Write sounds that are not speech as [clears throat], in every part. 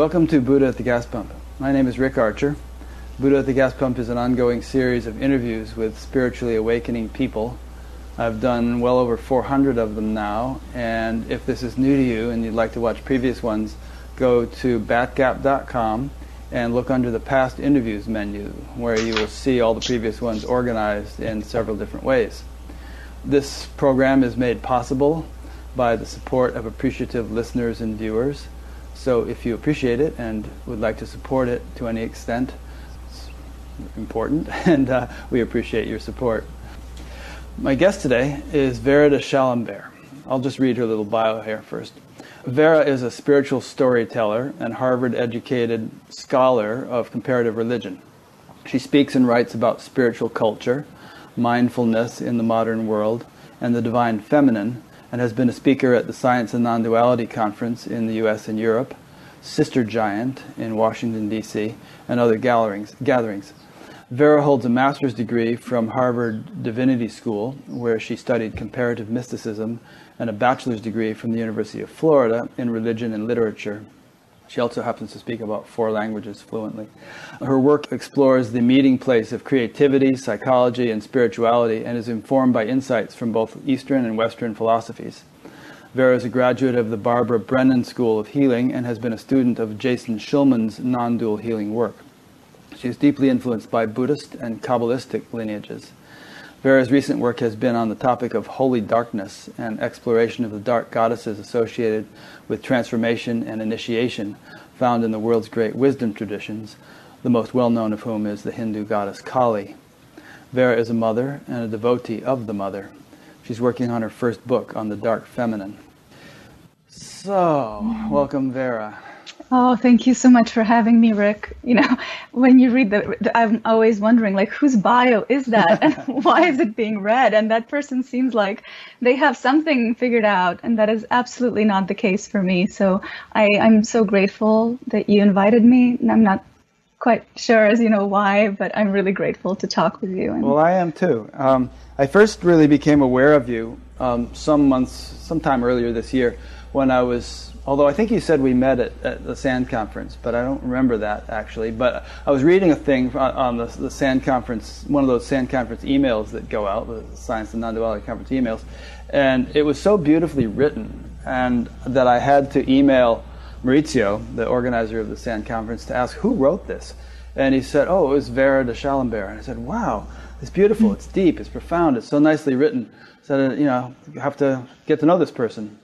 Welcome to Buddha at the Gas Pump. My name is Rick Archer. Buddha at the Gas Pump is an ongoing series of interviews with spiritually awakening people. I've done well over 400 of them now, and if this is new to you and you'd like to watch previous ones, go to batgap.com and look under the past interviews menu where you will see all the previous ones organized in several different ways. This program is made possible by the support of appreciative listeners and viewers. So if you appreciate it and would like to support it to any extent, it's important, [laughs] and uh, we appreciate your support. My guest today is Vera de. I'll just read her little bio here first. Vera is a spiritual storyteller and Harvard educated scholar of comparative religion. She speaks and writes about spiritual culture, mindfulness in the modern world, and the divine feminine, and has been a speaker at the Science and Non-Duality Conference in the U.S. and Europe, Sister Giant in Washington, D.C., and other gatherings. gatherings. Vera holds a master's degree from Harvard Divinity School, where she studied comparative mysticism, and a bachelor's degree from the University of Florida in religion and literature. She also happens to speak about four languages fluently. Her work explores the meeting place of creativity, psychology, and spirituality and is informed by insights from both Eastern and Western philosophies. Vera is a graduate of the Barbara Brennan School of Healing and has been a student of Jason Shulman's non dual healing work. She is deeply influenced by Buddhist and Kabbalistic lineages. Vera's recent work has been on the topic of holy darkness and exploration of the dark goddesses associated with transformation and initiation found in the world's great wisdom traditions, the most well known of whom is the Hindu goddess Kali. Vera is a mother and a devotee of the mother. She's working on her first book on the dark feminine. So, welcome, Vera. Oh, thank you so much for having me, Rick. You know, [laughs] when you read the, I'm always wondering, like, whose bio is that and [laughs] [laughs] why is it being read? And that person seems like they have something figured out, and that is absolutely not the case for me. So I, I'm so grateful that you invited me. And I'm not quite sure as you know why, but I'm really grateful to talk with you. And well, I am too. Um, I first really became aware of you um, some months, sometime earlier this year, when I was Although I think you said we met at, at, the SAND conference, but I don't remember that actually. But I was reading a thing uh, on the, the SAND conference, one of those SAND conference emails that go out, the Science and Non-Duality Conference emails, and it was so beautifully written, and that I had to email Maurizio, the organizer of the SAND conference, to ask who wrote this. And he said, "Oh, it was Vera de Chalambert." And I said, "Wow, it's beautiful. Hmm. It's deep. It's profound. It's so nicely written." So said, "You know, you have to get to know this person."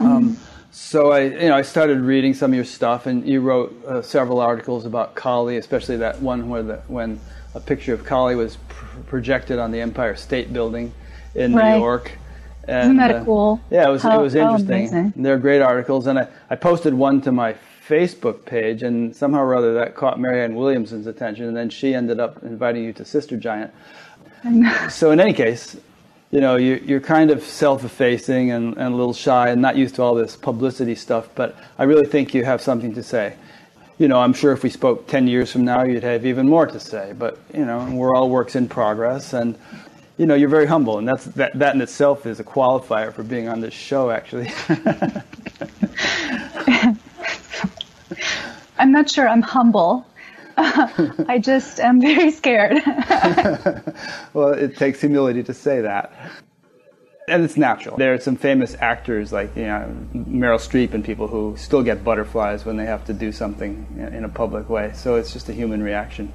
Mm-hmm. Um, So I, you know, I started reading some of your stuff, and you wrote uh, several articles about Kali, especially that one where the, when a picture of Kali was pr- projected on the Empire State Building in right. New York. And, Isn't that uh, cool? Yeah, it was How, it was interesting. They're great articles, and I, I posted one to my Facebook page, and somehow or other that caught Marianne Williamson's attention, and then she ended up inviting you to Sister Giant. So in any case, you know, you, you're kind of self-effacing and, and a little shy and not used to all this publicity stuff, but I really think you have something to say. You know, I'm sure if we spoke 10 years from now, you'd have even more to say, but, you know, we're all works in progress and, you know, you're very humble, and that's, that, that in itself is a qualifier for being on this show, actually. [laughs] I'm not sure I'm humble. [laughs] I just am very scared. [laughs] well, it takes humility to say that. And it's natural. There are some famous actors like you know, Meryl Streep and people who still get butterflies when they have to do something in a public way. So it's just a human reaction.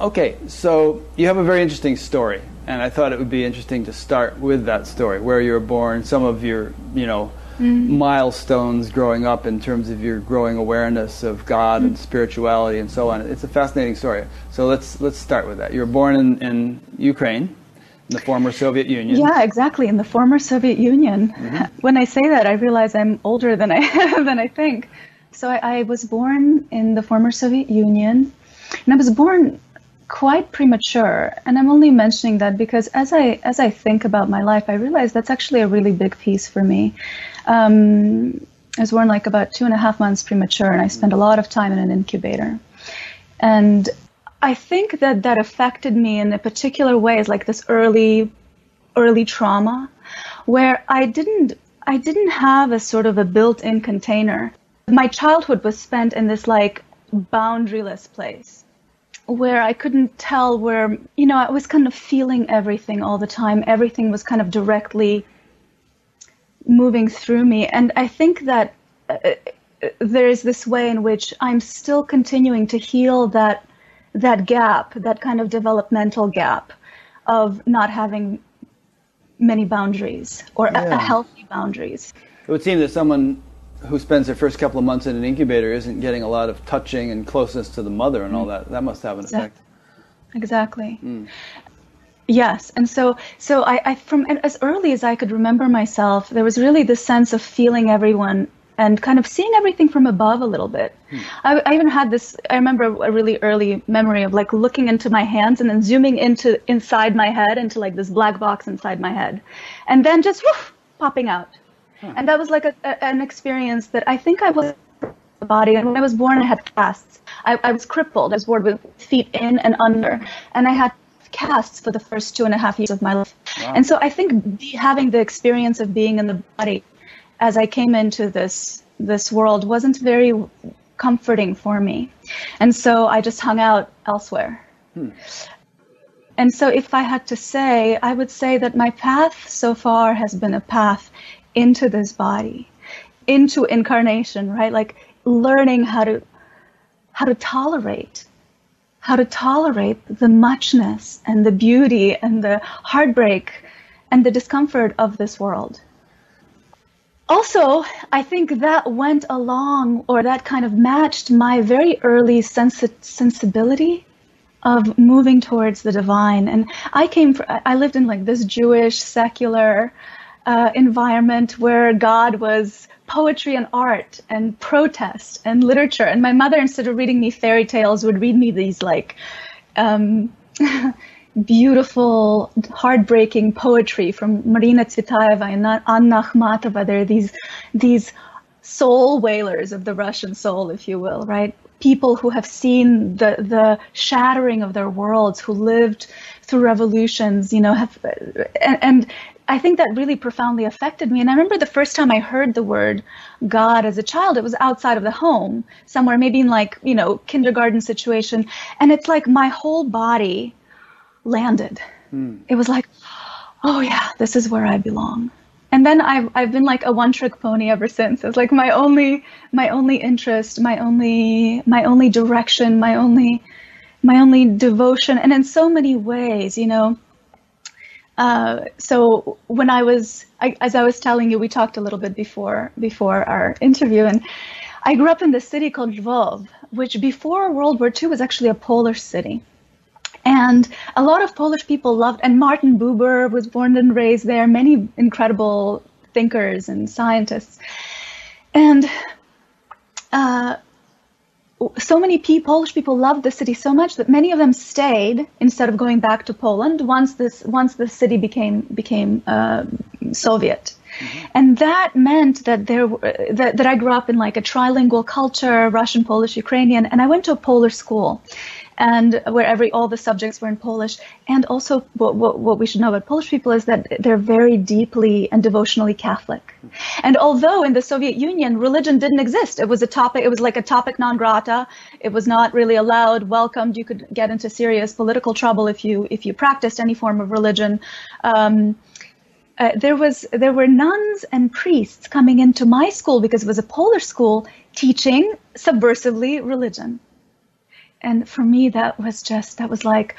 Okay, so you have a very interesting story, and I thought it would be interesting to start with that story, where you were born, some of your, you know, mm-hmm. milestones growing up in terms of your growing awareness of God mm-hmm. and spirituality and so on. It's a fascinating story. So let's let's start with that. You were born in, in Ukraine, in the former Soviet Union. Yeah, exactly, in the former Soviet Union. Mm-hmm. [laughs] When I say that, I realize I'm older than I [laughs] than I think. So I, I was born in the former Soviet Union, and I was born quite premature and i'm only mentioning that because as i as i think about my life i realize that's actually a really big piece for me um, I was born like about two and a half months premature, and I spent a lot of time in an incubator. And I think that that affected me in a particular way, is like this early, early trauma, where I didn't, I didn't have a sort of a built-in container my childhood was spent in this like boundaryless place where I couldn't tell where, you know, I was kind of feeling everything all the time. Everything was kind of directly moving through me. And I think that uh, there is this way in which I'm still continuing to heal that that gap, that kind of developmental gap of not having many boundaries or yeah. a, a healthy boundaries. It would seem that someone who spends their first couple of months in an incubator isn't getting a lot of touching and closeness to the mother and all that. That must have an exactly. effect. Exactly. Mm. Yes, and so so I, I from as early as I could remember myself, there was really this sense of feeling everyone and kind of seeing everything from above a little bit. Hmm. I, I, even had this. I remember a really early memory of like looking into my hands and then zooming into inside my head into like this black box inside my head, and then just woof, popping out. Hmm. And that was like a, a, an experience that I think I was the body. And when I was born, I had casts. I, I was crippled. I was born with feet in and under, and I had casts for the first two and a half years of my life. Wow. And so I think having the experience of being in the body as I came into this this world wasn't very comforting for me. And so I just hung out elsewhere. Hmm. And so if I had to say, I would say that my path so far has been a path into this body, into incarnation, right? Like learning how to how to tolerate how to tolerate the muchness and the beauty and the heartbreak and the discomfort of this world. Also, I think that went along or that kind of matched my very early sensi- sensibility of moving towards the divine. And I came, from, I lived in like this Jewish secular uh, environment where God was poetry and art and protest and literature. And my mother, instead of reading me fairy tales, would read me these like um, [laughs] beautiful, heartbreaking poetry from Marina Tsvetaeva and Anna Akhmatova. They're these these soul wailers of the Russian soul, if you will, right? People who have seen the the shattering of their worlds, who lived through revolutions, you know, have and, and I think that really profoundly affected me. And I remember the first time I heard the word God as a child, it was outside of the home, somewhere, maybe in like, you know, kindergarten situation. And it's like my whole body landed. Mm. It was like, oh yeah, this is where I belong. And then I've I've been like a one trick pony ever since. It's like my only my only interest, my only my only direction, my only my only devotion. And in so many ways, you know, uh, so when I was, I, as I was telling you, we talked a little bit before before our interview, and I grew up in this city called Lvov, which before World War II was actually a Polish city. And a lot of Polish people loved, and Martin Buber was born and raised there, many incredible thinkers and scientists. And uh, so many people, Polish people loved the city so much that many of them stayed instead of going back to Poland once this once the city became became uh, Soviet. Mm-hmm. And that meant that there that, that I grew up in like a trilingual culture, Russian, Polish, Ukrainian, and I went to a Polish school and where every all the subjects were in Polish. And also, what, what, what, we should know about Polish people is that they're very deeply and devotionally Catholic. And although in the Soviet Union religion didn't exist, it was a topic. It was like a topic non grata. It was not really allowed, welcomed. You could get into serious political trouble if you if you practiced any form of religion. Um, uh, there was there were nuns and priests coming into my school because it was a Polish school teaching subversively religion. And for me, that was just, that was like,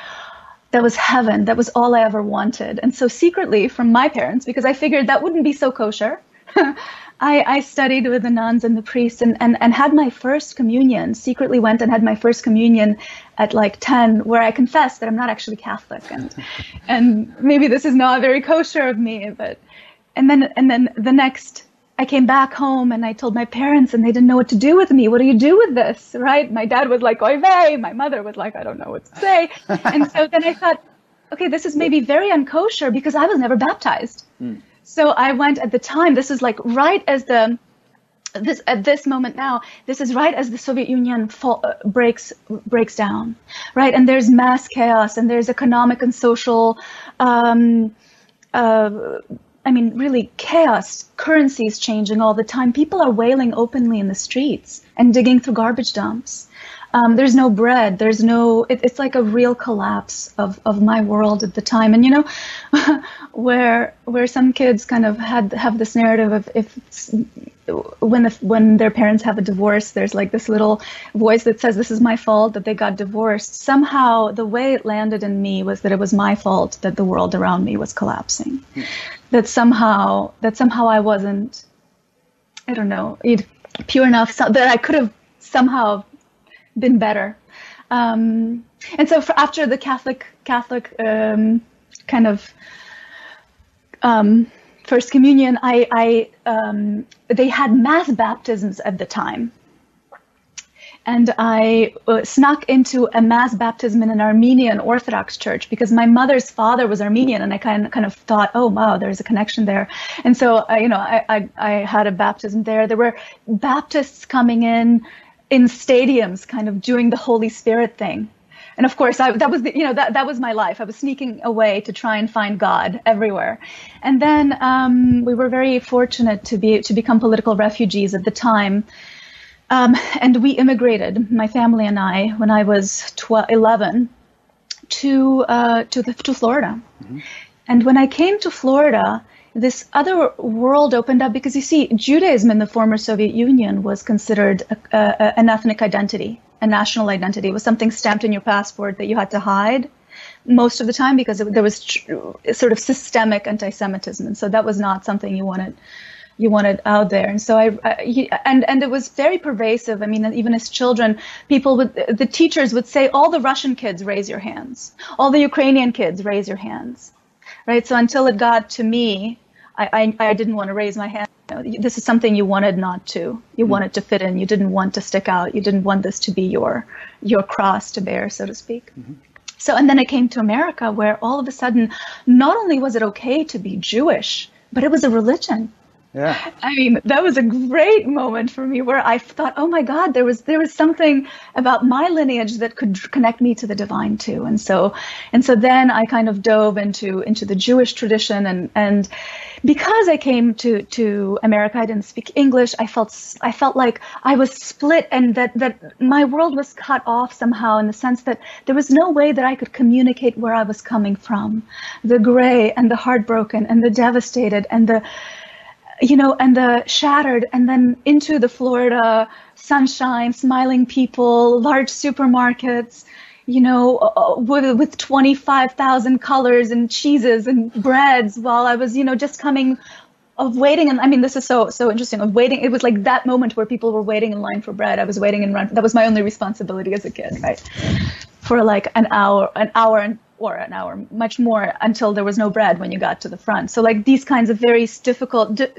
that was heaven. That was all I ever wanted. And so secretly from my parents, because I figured that wouldn't be so kosher, [laughs] I, I, studied with the nuns and the priests and, and, and had my first communion, secretly went and had my first communion at like 10, where I confessed that I'm not actually Catholic. And, [laughs] and maybe this is not very kosher of me, but, and then, and then the next I came back home and I told my parents and they didn't know what to do with me. What do you do with this? Right? My dad was like, oy vey. My mother was like, I don't know what to say. [laughs] and so then I thought, okay, this is maybe very unkosher because I was never baptized. Mm. So I went at the time, this is like right as the, this at this moment now, this is right as the Soviet Union fall, uh, breaks breaks down, right? And there's mass chaos, and there's economic and social um, uh, I mean, really chaos, currencies changing all the time. People are wailing openly in the streets and digging through garbage dumps. Um, there's no bread. There's no. It, it's like a real collapse of, of my world at the time. And you know, [laughs] where where some kids kind of had have this narrative of if when the, when their parents have a divorce, there's like this little voice that says this is my fault that they got divorced. Somehow, the way it landed in me was that it was my fault that the world around me was collapsing. That somehow that somehow I wasn't. I don't know. Pure enough so that I could have somehow been better. Um, and so for, after the Catholic Catholic um, kind of um, first communion, I, I um, they had mass baptisms at the time. And I uh, snuck into a mass baptism in an Armenian Orthodox church because my mother's father was Armenian, and I kind of, kind of thought, oh wow, there's a connection there. And so, uh, you know, I, I, I had a baptism there. There were Baptists coming in in stadiums, kind of doing the Holy Spirit thing. And of course, I, that was the, you know that that was my life. I was sneaking away to try and find God everywhere. And then um, we were very fortunate to be to become political refugees at the time. Um, and we immigrated, my family and I, when I was 12, 11, to uh, to the, to Florida. Mm-hmm. And when I came to Florida, this other world opened up because you see, Judaism in the former Soviet Union was considered a, a, an ethnic identity, a national identity. It was something stamped in your passport that you had to hide most of the time because it, there was tr- sort of systemic anti-Semitism, and so that was not something you wanted you wanted out there. And so I, I, and and it was very pervasive. I mean, even as children, people would the teachers would say, all the Russian kids raise your hands, all the Ukrainian kids raise your hands, right? So until it got to me, I, I, I didn't want to raise my hand. This is something you wanted not to. You mm wanted to fit in. You didn't want to stick out. You didn't want this to be your your cross to bear, so to speak. Mm-hmm. So, and then I came to America, where all of a sudden, not only was it okay to be Jewish, but it was a religion. Yeah. I mean, that was a great moment for me where I thought, oh my God, there was there was something about my lineage that could connect me to the divine too. And so and so then I kind of dove into into the Jewish tradition and and because I came to to America, I didn't speak English. I felt I felt like I was split and that that my world was cut off somehow in the sense that there was no way that I could communicate where I was coming from, the gray and the heartbroken and the devastated and the you know, and the shattered, and then into the Florida sunshine, smiling people, large supermarkets, you know, uh, uh with, with 25,000 colors and cheeses and breads while I was, you know, just coming of waiting and I mean this is so so interesting of waiting it was like that moment where people were waiting in line for bread. I was waiting in line that was my only responsibility as a kid right? For like an hour an hour and or an hour, much more until there was no bread when you got to the front. So like these kinds of very difficult di-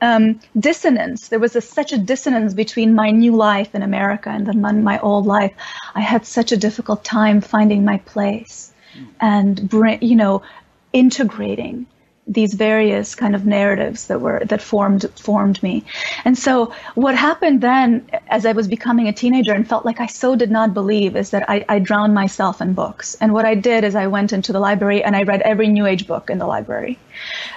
um, dissonance. There was a, such a dissonance between my new life in America and then my old life. I had such a difficult time finding my place and bring, you know, integrating these various kind of narratives that were that formed formed me. And so what happened then as i was becoming a teenager and felt like i so did not believe is that i, I drowned myself in books. And what i did is i went into the library and i read every new age book in the library.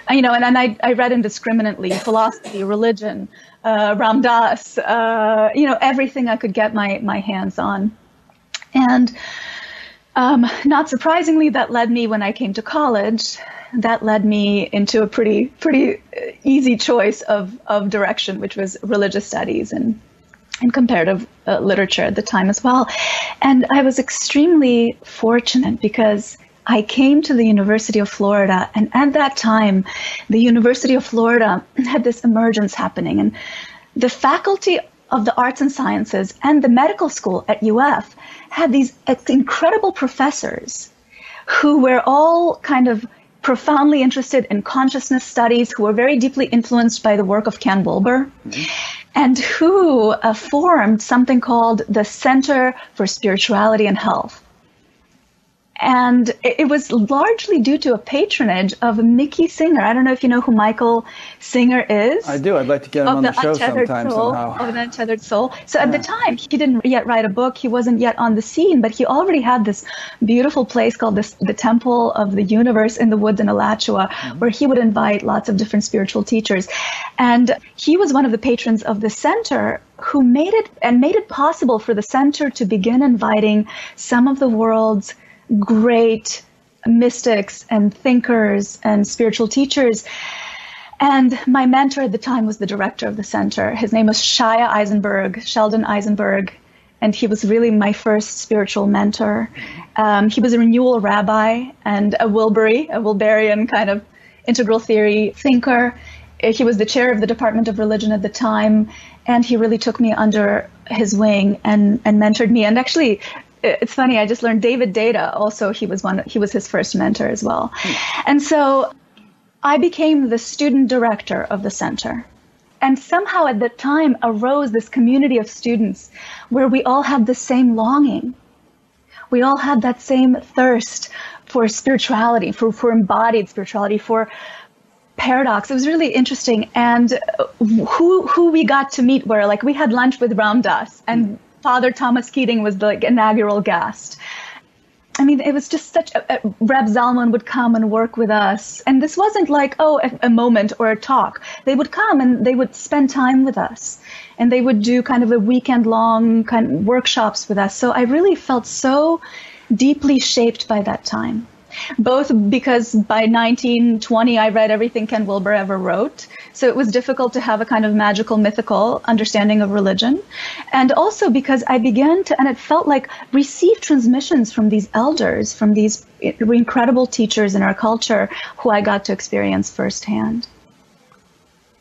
And, you know and, and I, I read indiscriminately philosophy religion uh, ram uh, you know everything i could get my my hands on. And um, not surprisingly, that led me when I came to college that led me into a pretty pretty easy choice of of direction, which was religious studies and and comparative uh, literature at the time as well. And I was extremely fortunate because I came to the University of Florida, and at that time, the University of Florida [clears throat] had this emergence happening, and the faculty of the arts and sciences and the medical school at UF had these incredible professors who were all kind of profoundly interested in consciousness studies, who were very deeply influenced by the work of Ken Wilber, mm-hmm. and who uh, formed something called the Center for Spirituality and Health. And it was largely due to a patronage of Mickey Singer. I don't know if you know who Michael Singer is. I do. I'd like to get him on the, the show sometime soul, somehow. Of the Untethered Soul. So yeah. at the time, he didn't yet write a book. He wasn't yet on the scene, but he already had this beautiful place called this, the Temple of the Universe in the woods in Alachua, mm-hmm. where he would invite lots of different spiritual teachers. And he was one of the patrons of the center who made it and made it possible for the center to begin inviting some of the world's great mystics and thinkers and spiritual teachers. And my mentor at the time was the director of the center. His name was Shaya Isenberg, Sheldon Isenberg, and he was really my first spiritual mentor. Um, he was a renewal rabbi and a Wilbury, a Wilberian kind of integral theory thinker. He was the chair of the Department of Religion at the time, and he really took me under his wing and, and mentored me. And actually, it's funny. I just learned David Data. Also, he was one. He was his first mentor as well. And so, I became the student director of the center. And somehow at that time arose this community of students where we all had the same longing. We all had that same thirst for spirituality, for, for embodied spirituality, for paradox. It was really interesting. And who who we got to meet were like we had lunch with Ram Dass and Father Thomas Keating was the like, inaugural guest. I mean, it was just such a, a Reb Zalman would come and work with us. And this wasn't like, oh, a, a, moment or a talk. They would come and they would spend time with us. And they would do kind of a weekend long kind of workshops with us. So I really felt so deeply shaped by that time both because by 1920 I read everything Ken Wilber ever wrote. So it was difficult to have a kind of magical, mythical understanding of religion. And also because I began to, and it felt like receive transmissions from these elders, from these incredible teachers in our culture who I got to experience firsthand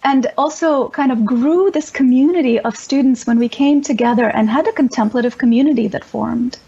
and also kind of grew this community of students when we came together and had a contemplative community that formed.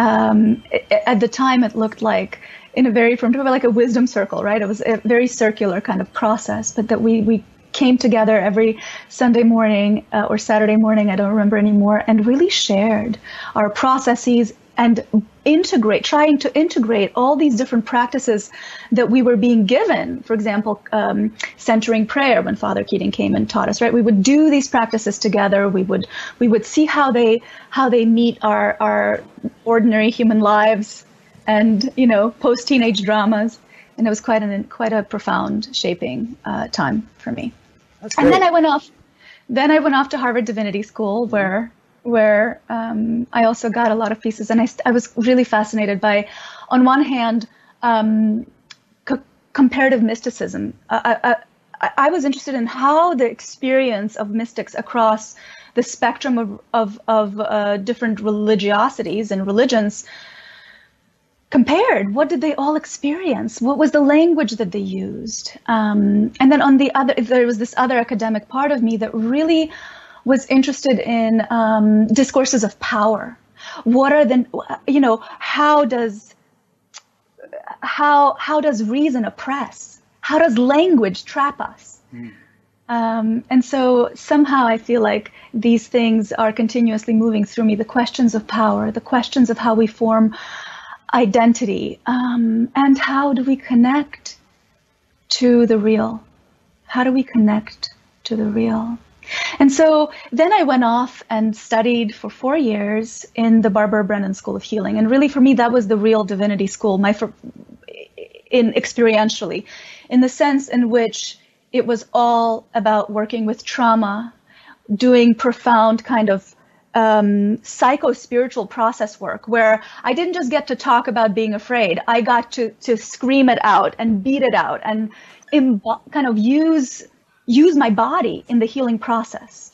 Um, at the time, it looked like in a very from like a wisdom circle, right? It was a very circular kind of process, but that we we came together every Sunday morning uh, or Saturday morning, I don't remember anymore, and really shared our processes and integrate, trying to integrate all these different practices that we were being given. For example, um, centering prayer when Father Keating came and taught us. Right, we would do these practices together. We would we would see how they how they meet our our ordinary human lives, and you know post teenage dramas. And it was quite an quite a profound shaping uh, time for me. And then I went off. Then I went off to Harvard Divinity School, where where um, I also got a lot of pieces, and I, I was really fascinated by, on one hand, um, co- comparative mysticism. I, I, I, was interested in how the experience of mystics across the spectrum of of, of uh, different religiosities and religions compared. What did they all experience? What was the language that they used? Um, and then on the other, there was this other academic part of me that really was interested in um, discourses of power. What are the, you know, how does, how, how does reason oppress? How does language trap us? Mm. Um, and so somehow I feel like these things are continuously moving through me the questions of power, the questions of how we form identity, um, and how do we connect to the real? How do we connect to the real? And so then I went off and studied for four years in the Barbara Brennan School of Healing. And really, for me, that was the real divinity school, my in experientially, in the sense in which it was all about working with trauma, doing profound kind of um, psycho spiritual process work where I didn't just get to talk about being afraid. I got to to scream it out and beat it out and kind of use use my body in the healing process.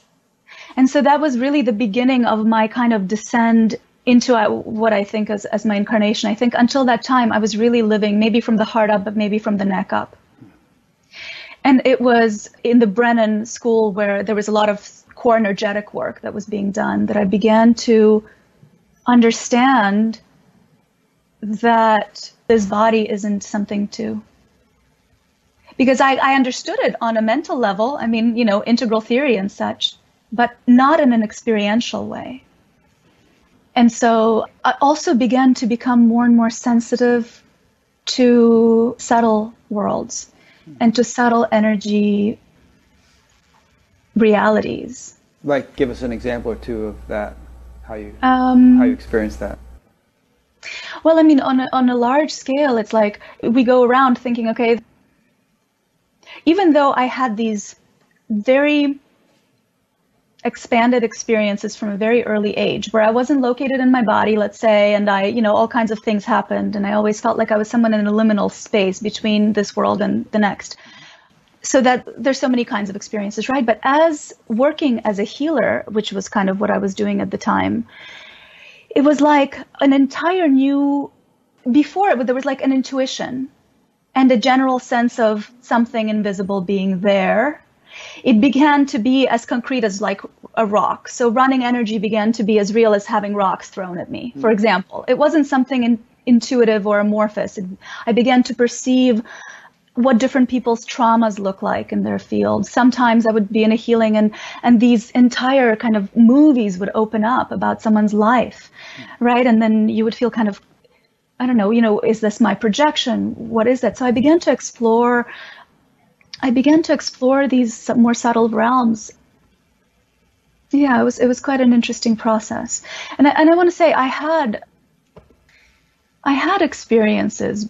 And so that was really the beginning of my kind of descend into uh, what I think as, as my incarnation. I think until that time, I was really living maybe from the heart up, but maybe from the neck up. And it was in the Brennan school where there was a lot of core energetic work that was being done that I began to understand that this body isn't something to because I, I understood it on a mental level. I mean, you know, integral theory and such, but not in an experiential way. And so I also began to become more and more sensitive to subtle worlds and to subtle energy realities. Like, give us an example or two of that, how you, Um, how you experience that. Well, I mean, on a, on a large scale, it's like we go around thinking, okay, even though I had these very expanded experiences from a very early age where I wasn't located in my body, let's say, and I, you know, all kinds of things happened, and I always felt like I was someone in a liminal space between this world and the next. So that there's so many kinds of experiences, right? But as working as a healer, which was kind of what I was doing at the time, it was like an entire new before it there was like an intuition and a general sense of something invisible being there. It began to be as concrete as like a rock. So running energy began to be as real as having rocks thrown at me. Hmm. For example it wasn't something in, intuitive or amorphous. It, i began to perceive what different people's traumas look like in their field. Sometimes I would be in a healing and and these entire kind of movies would open up about someone's life, hmm. right? And then you would feel kind of I don't know, you know, is this my projection? What is that? So I began to explore I began to explore these more subtle realms. Yeah, it was it was quite an interesting process. And I, and I want to say I had I had experiences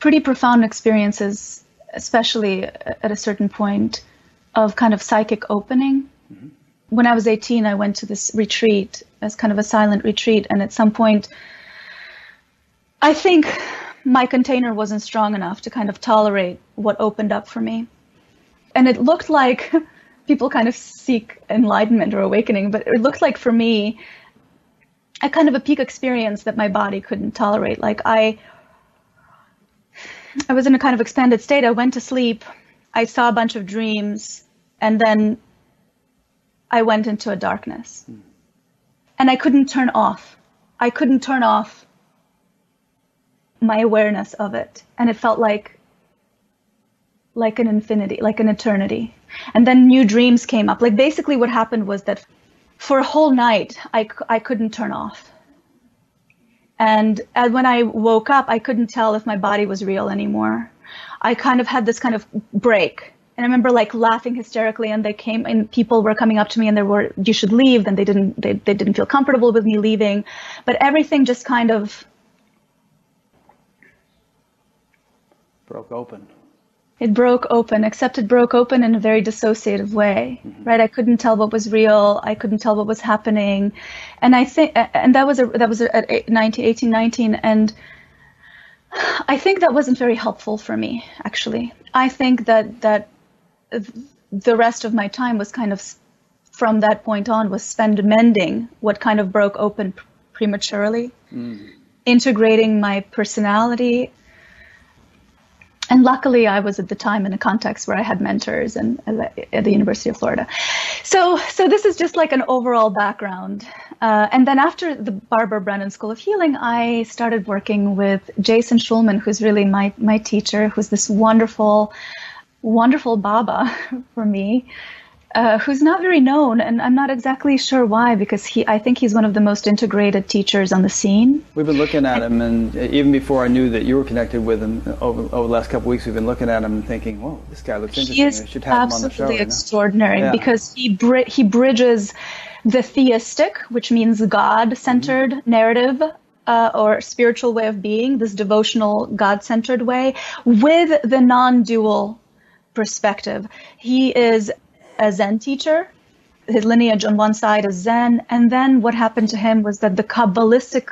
pretty profound experiences, especially at a certain point of kind of psychic opening. Mm-hmm. When I was 18, I went to this retreat as kind of a silent retreat, and at some point, I think my container wasn't strong enough to kind of tolerate what opened up for me. And it looked like [laughs] people kind of seek enlightenment or awakening, but it looked like for me, a kind of a peak experience that my body couldn't tolerate. Like I I was in a kind of expanded state. I went to sleep. I saw a bunch of dreams, and then I went into a darkness. Mm. And I couldn't turn off. I couldn't turn off my awareness of it. And it felt like like an infinity, like an eternity. And then new dreams came up. Like basically what happened was that for a whole night I, I couldn't turn off. And when I woke up, I couldn't tell if my body was real anymore. I kind of had this kind of break. And I remember like laughing hysterically and they came and people were coming up to me and they were, you should leave. Then they didn't, they, they didn't feel comfortable with me leaving, but everything just kind of broke open it broke open, except it broke open in a very dissociative way, mm-hmm. right? I couldn't tell what was real. I couldn't tell what was happening. And I think, and that was, a, that was at 19, 18, 19. And I think that wasn't very helpful for me, actually. I think that, that the rest of my time was kind of, from that point on, was spent mending what kind of broke open prematurely, mm. integrating my personality and luckily, I was at the time in a context where I had mentors and at the University of Florida. So, so this is just like an overall background. Uh, and then after the Barbara Brennan School of Healing, I started working with Jason Shulman, who's really my my teacher, who's this wonderful, wonderful Baba [laughs] for me uh, who's not very known, and I'm not exactly sure why, because he, I think he's one of the most integrated teachers on the scene. We've been looking at him, and even before I knew that you were connected with him over, over the last couple weeks, we've been looking at him and thinking, "Whoa, this guy looks interesting. He is I should have him on the show." Absolutely extraordinary yeah. because he bri- he bridges the theistic, which means God-centered mm-hmm. narrative uh, or spiritual way of being, this devotional, God centered way, with the non dual perspective. He is a Zen teacher. His lineage on one side is Zen. And then what happened to him was that the Kabbalistic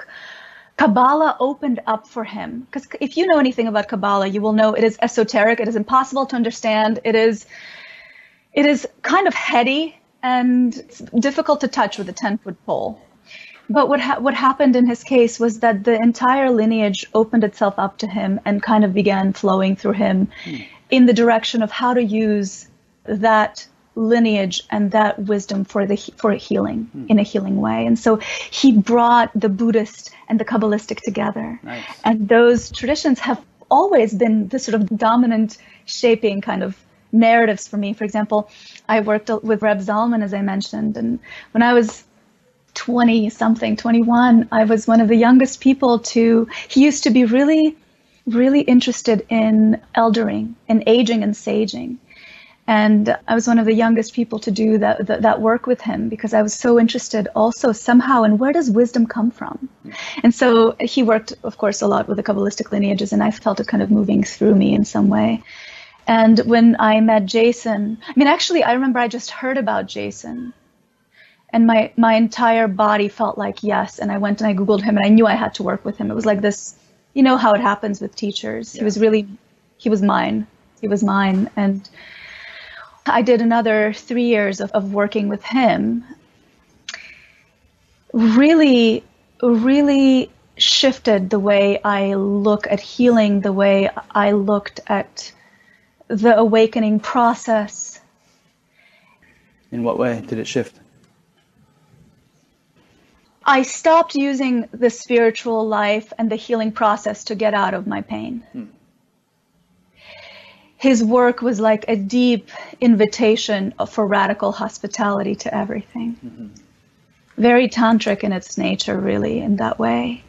Kabbalah opened up for him. Because if you know anything about Kabbalah, you will know it is esoteric, it is impossible to understand, it is it is kind of heady and difficult to touch with a 10 foot pole. But what ha- what happened in his case was that the entire lineage opened itself up to him and kind of began flowing through him mm. in the direction of how to use that lineage and that wisdom for the for healing mm. in a healing way. And so he brought the Buddhist and the Kabbalistic together. Nice. And those traditions have always been the sort of dominant shaping kind of narratives for me. For example, I worked with Reb Zalman, as I mentioned, and when I was 20 something, 21, I was one of the youngest people to, he used to be really, really interested in eldering and aging and saging. And I was one of the youngest people to do that, that, that, work with him because I was so interested also somehow in where does wisdom come from? And so he worked, of course, a lot with the Kabbalistic lineages, and I felt it kind of moving through me in some way. And when I met Jason, I mean, actually, I remember I just heard about Jason. And my, my entire body felt like yes. And I went and I Googled him and I knew I had to work with him. It was like this, you know how it happens with teachers. Yeah. He was really, he was mine. He was mine. And I did another three years of, of working with him. Really, really shifted the way I look at healing, the way I looked at the awakening process. In what way did it shift? I stopped using the spiritual life and the healing process to get out of my pain. Hmm his work was like a deep invitation for radical hospitality to everything. Mm-hmm. Very tantric in its nature, really, in that way.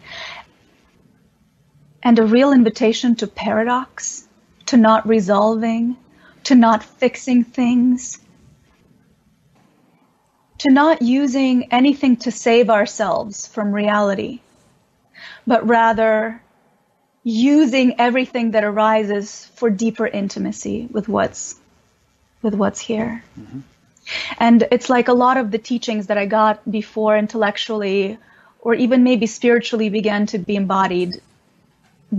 And a real invitation to paradox, to not resolving, to not fixing things, to not using anything to save ourselves from reality, but rather using everything that arises for deeper intimacy with what's with what's here. Mm-hmm. And it's like a lot of the teachings that I got before intellectually or even maybe spiritually began to be embodied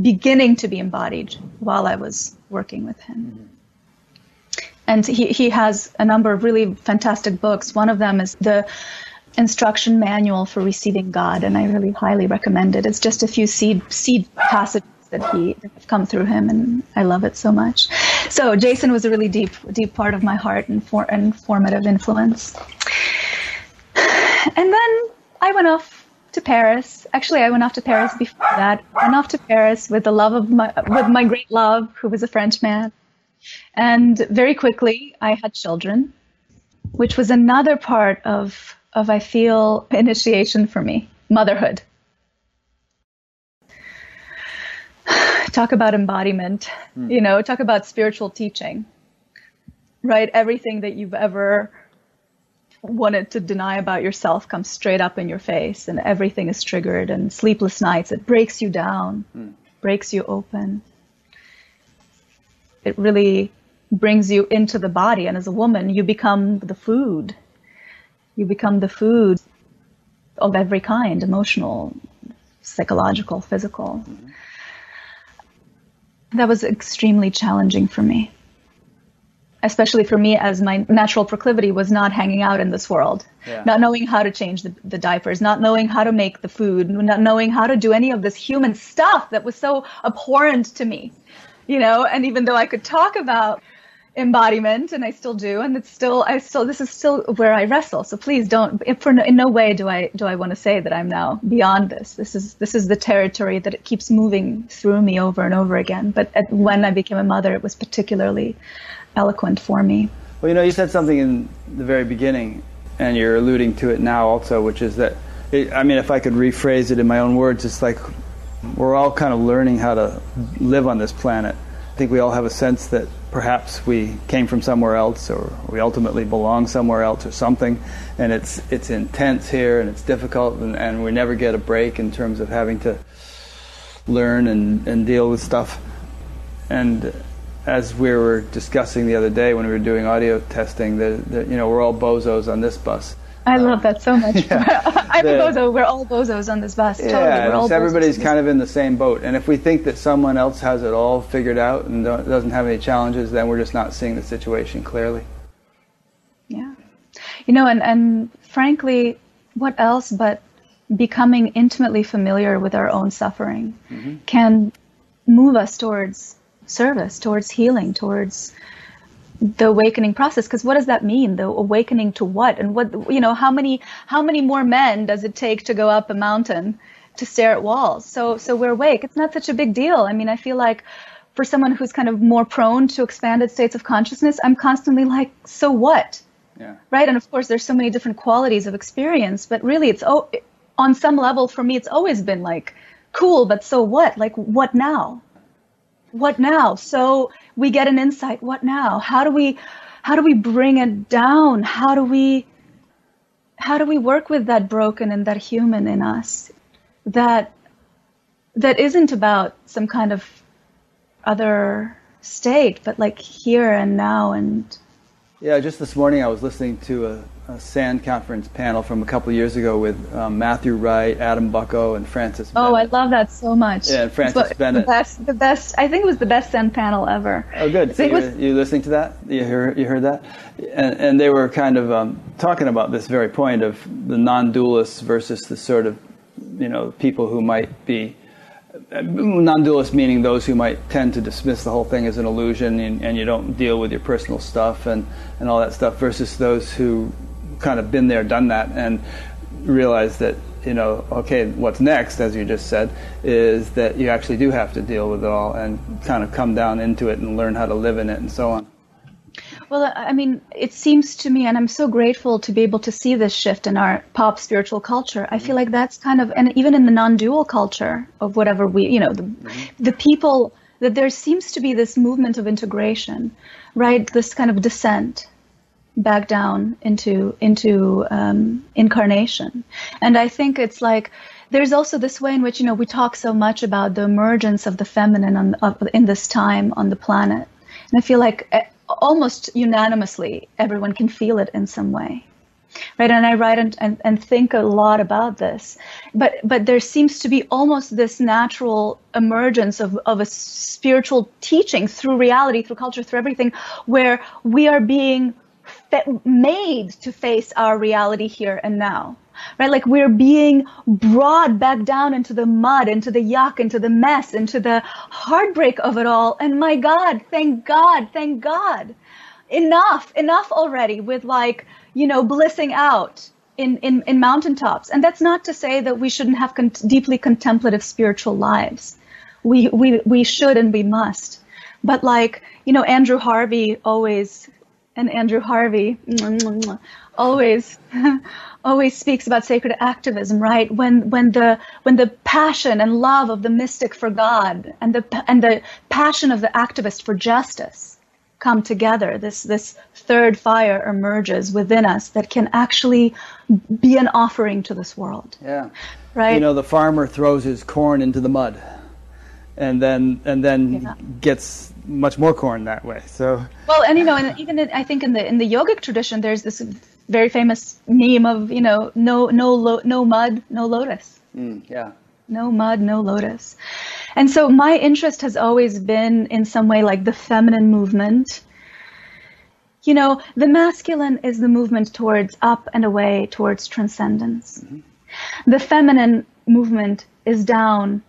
beginning to be embodied while I was working with him. Mm-hmm. And he, he has a number of really fantastic books. One of them is the instruction manual for receiving God, and I really highly recommend it. It's just a few seed seed passages that he come through him, and I love it so much. So Jason was a really deep deep part of my heart and, for, and formative influence. And then I went off to Paris. Actually, I went off to Paris before that. Went off to Paris with the love of my with my great love, who was a French man. And very quickly, I had children, which was another part of of I feel initiation for me, motherhood. Talk about embodiment, mm. you know, talk about spiritual teaching, right? Everything that you've ever wanted to deny about yourself comes straight up in your face, and everything is triggered, and sleepless nights, it breaks you down, mm. breaks you open. It really brings you into the body, and as a woman, you become the food you become the food of every kind emotional, psychological, physical. Mm-hmm. That was extremely challenging for me. Especially for me, as my natural proclivity was not hanging out in this world, yeah. not knowing how to change the, the diapers, not knowing how to make the food, not knowing how to do any of this human stuff that was so abhorrent to me, you know. And even though I could talk about embodiment and I still do and it's still I still this is still where I wrestle. So please don't for no, in no way do I do I want to say that I'm now beyond this. This is this is the territory that it keeps moving through me over and over again. But at, when I became a mother it was particularly eloquent for me. Well you know you said something in the very beginning and you're alluding to it now also which is that it, I mean if I could rephrase it in my own words it's like we're all kind of learning how to live on this planet think we all have a sense that perhaps we came from somewhere else or we ultimately belong somewhere else or something. And it's it's intense here and it's difficult and, and we never get a break in terms of having to learn and, and deal with stuff. And as we were discussing the other day when we were doing audio testing that you know we're all bozos on this bus I love that so much. [laughs] Yeah. [laughs] I'm the, a bozo. We're all bozos on this bus. Totally. Yeah, everybody's kind of in the same boat. And if we think that someone else has it all figured out and doesn't have any challenges, then we're just not seeing the situation clearly. Yeah. You know, and, and frankly, what else but becoming intimately familiar with our own suffering mm-hmm. can move us towards service, towards healing, towards the awakening process because what does that mean the awakening to what and what you know how many how many more men does it take to go up a mountain to stare at walls so so we're awake it's not such a big deal i mean i feel like for someone who's kind of more prone to expanded states of consciousness i'm constantly like so what Yeah. Right? And of course, there's so many different qualities of experience, but really, it's oh, on some level for me, it's always been like cool, but so what? Like, what now? What now? So we get an insight. What now? How do we, how do we bring it down? How do we, how do we work with that broken and that human in us that that isn't about some kind of other state, but like here and now and yeah, just this morning I was listening to a, a SAND conference panel from a couple of years ago with um, Matthew Wright, Adam Bucko, and Francis. Oh, Bennett. I love that so much. Yeah, and Francis Bennett. The best, the best. I think it was the best SAND panel ever. Oh, good. So you, was, you listening to that? You heard, you heard that? And, and they were kind of um, talking about this very point of the non-dualists versus the sort of, you know, people who might be non-dualist meaning those who might tend to dismiss the whole thing as an illusion and, and, you don't deal with your personal stuff and, and all that stuff versus those who kind of been there done that and realize that you know okay what's next as you just said is that you actually do have to deal with it all and kind of come down into it and learn how to live in it and so on well, I mean, it seems to me, and I'm so grateful to be able to see this shift in our pop spiritual culture. I feel like that's kind of, and even in the non-dual culture of whatever we, you know, the, mm-hmm. the people that there seems to be this movement of integration, right? This kind of descent back down into into um, incarnation, and I think it's like there's also this way in which you know we talk so much about the emergence of the feminine on, of, in this time on the planet, and I feel like eh, almost unanimously, everyone can feel it in some way. Right, and I write and, and, and think a lot about this, but but there seems to be almost this natural emergence of, of a spiritual teaching through reality, through culture, through everything, where we are being made to face our reality here and now right? Like we're being brought back down into the mud, into the yuck, into the mess, into the heartbreak of it all. And my God, thank God, thank God. Enough, enough already with like, you know, blissing out in, in, in mountaintops. And that's not to say that we shouldn't have con- deeply contemplative spiritual lives. We, we, we should and we must. But like, you know, Andrew Harvey always, and Andrew Harvey always [laughs] always speaks about sacred activism, right? When when the when the passion and love of the mystic for God and the and the passion of the activist for justice come together, this this third fire emerges within us that can actually be an offering to this world. Yeah. Right. You know, the farmer throws his corn into the mud and then and then yeah. gets much more corn that way. So well, and you know, and even in, I think in the in the yogic tradition, there's this very famous meme of you know no no lo- no mud no lotus. Mm, yeah. No mud no lotus. And so my interest has always been in some way like the feminine movement. You know the masculine is the movement towards up and away towards transcendence. Mm-hmm. the feminine movement is down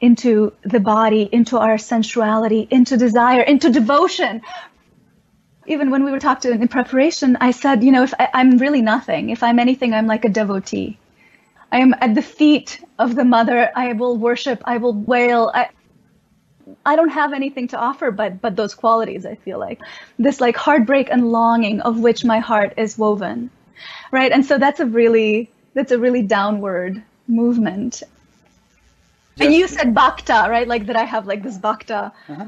into the body into our sensuality into desire into devotion even when we were talking in preparation, I said, you know, if I, I'm really nothing, if I'm anything, I'm like a devotee. I am at the feet of the mother. I will worship. I will wail. I, I don't have anything to offer but but those qualities. I feel like this like heartbreak and longing of which my heart is woven, right? And so that's a really that's a really downward movement. And you said bhakta, right? Like that I have like this bhakta. Uh-huh.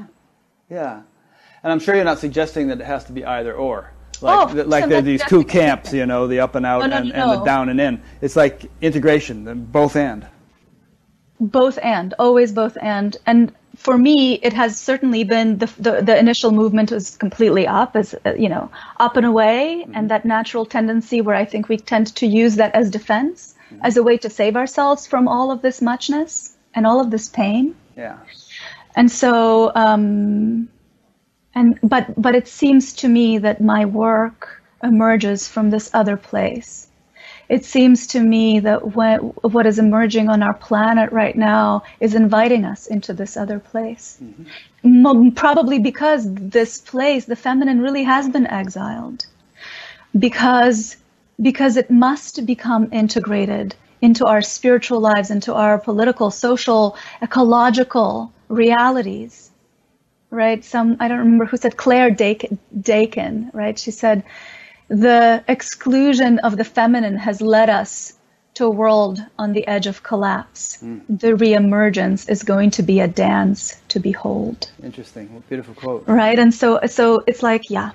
Yeah. And I'm sure you're not suggesting that it has to be either or. Like, oh, like there are these two camps, you know, the up and out no, no, and, no. and the down and in. It's like integration, both and. Both and, always both and. And for me, it has certainly been the, the, the initial movement was completely up, as uh, you know, up and away, mm-hmm. and that natural tendency where I think we tend to use that as defense, mm-hmm. as a way to save ourselves from all of this muchness and all of this pain. Yeah. And so, um, and but but it seems to me that my work emerges from this other place it seems to me that when, what is emerging on our planet right now is inviting us into this other place mm-hmm. probably because this place the feminine really has been exiled because because it must become integrated into our spiritual lives into our political social ecological realities right? Some I don't remember who said Clare Dakin, Dakin, right? She said, the exclusion of the feminine has led us to a world on the edge of collapse. Mm. The reemergence is going to be a dance to behold. Interesting. Beautiful quote. Right. And so, so it's like, yeah.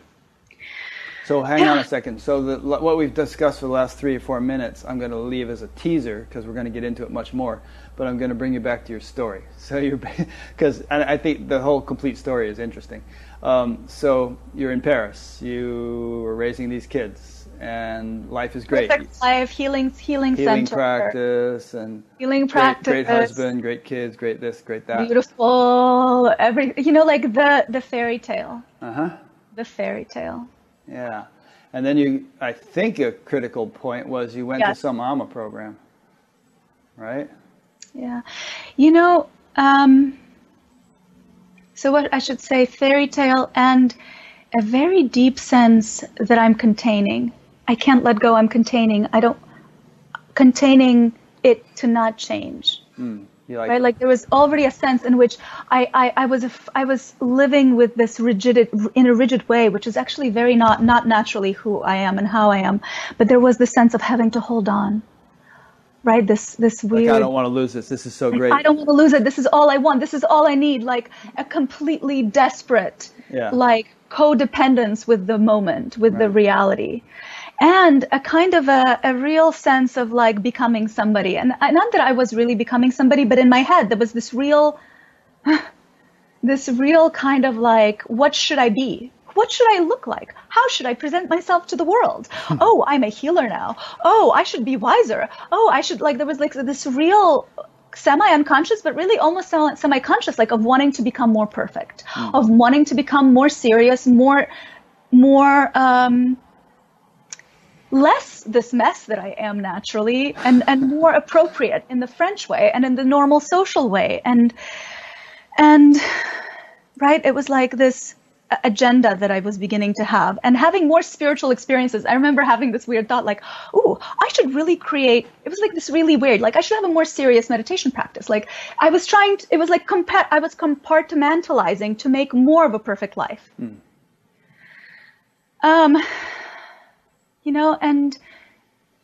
So hang on a [laughs] second. So the, what we've discussed for the last three or four minutes, I'm going to leave as a teaser because we're going to get into it much more. But I'm going to bring you back to your story. [laughs] So you're because I think the whole complete story is interesting. Um, so you're in Paris. You were raising these kids, and life is great. Perfect life, healing, healing, healing center. practice, and healing great, practice. Great husband, great kids, great this, great that. Beautiful, every you know, like the the fairy tale. Uh huh. The fairy tale. Yeah, and then you, I think a critical point was you went yes. to some AMA program, right? Yeah, you know. Um, so what I should say, fairy tale and a very deep sense that I'm containing. I can't let go. I'm containing. I don't containing it to not change. Mm, like right? Like there was already a sense in which I, I, I was I was living with this rigid in a rigid way, which is actually very not not naturally who I am and how I am. But there was the sense of having to hold on right? This this weird. Like, I don't want to lose this. This is so great. I don't want to lose it. This is all I want. This is all I need. Like a completely desperate, yeah. like codependence with the moment, with right. the reality, and a kind of a, a real sense of like becoming somebody. And not that I was really becoming somebody, but in my head there was this real. [sighs] this real kind of like, what should I be? What should I look like? How should I present myself to the world? Hmm. oh, I'm a healer now. Oh, I should be wiser. Oh, I should like there was like this real semi-unconscious but really almost semi-conscious like of wanting to become more perfect mm. of wanting to become more serious more more um, less this mess that I am naturally and, and more appropriate in the French way and in the normal social way. And, and, right, it was like this agenda that I was beginning to have and having more spiritual experiences. I remember having this weird thought like, oh, I should really create, it was like this really weird, like I should have a more serious meditation practice. Like I was trying to, it was like, compa- I was compartmentalizing to make more of a perfect life. Hmm. Um, you know, and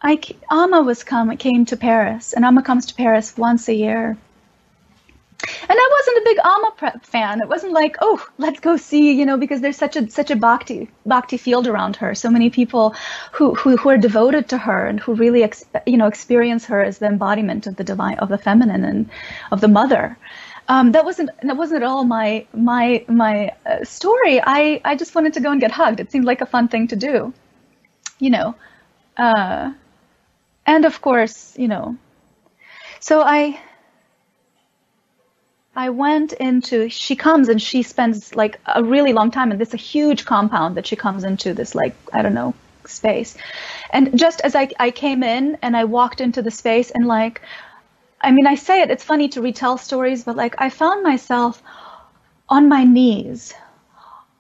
I, Amma was come, came to Paris and Amma comes to Paris once a year and I wasn't a big Amma fan. It wasn't like, oh, let's go see, you know, because there's such a such a bhakti bhakti field around her. So many people who who, who are devoted to her and who really, ex, you know, experience her as the embodiment of the divine, of the feminine, and of the mother. Um, that wasn't that wasn't at all my my my uh, story. I I just wanted to go and get hugged. It seemed like a fun thing to do, you know, uh, and of course, you know, so I I went into, she comes and she spends like a really long time, and this is a huge compound that she comes into this, like, I don't know, space. And just as I, I came in and I walked into the space, and like, I mean, I say it, it's funny to retell stories, but like, I found myself on my knees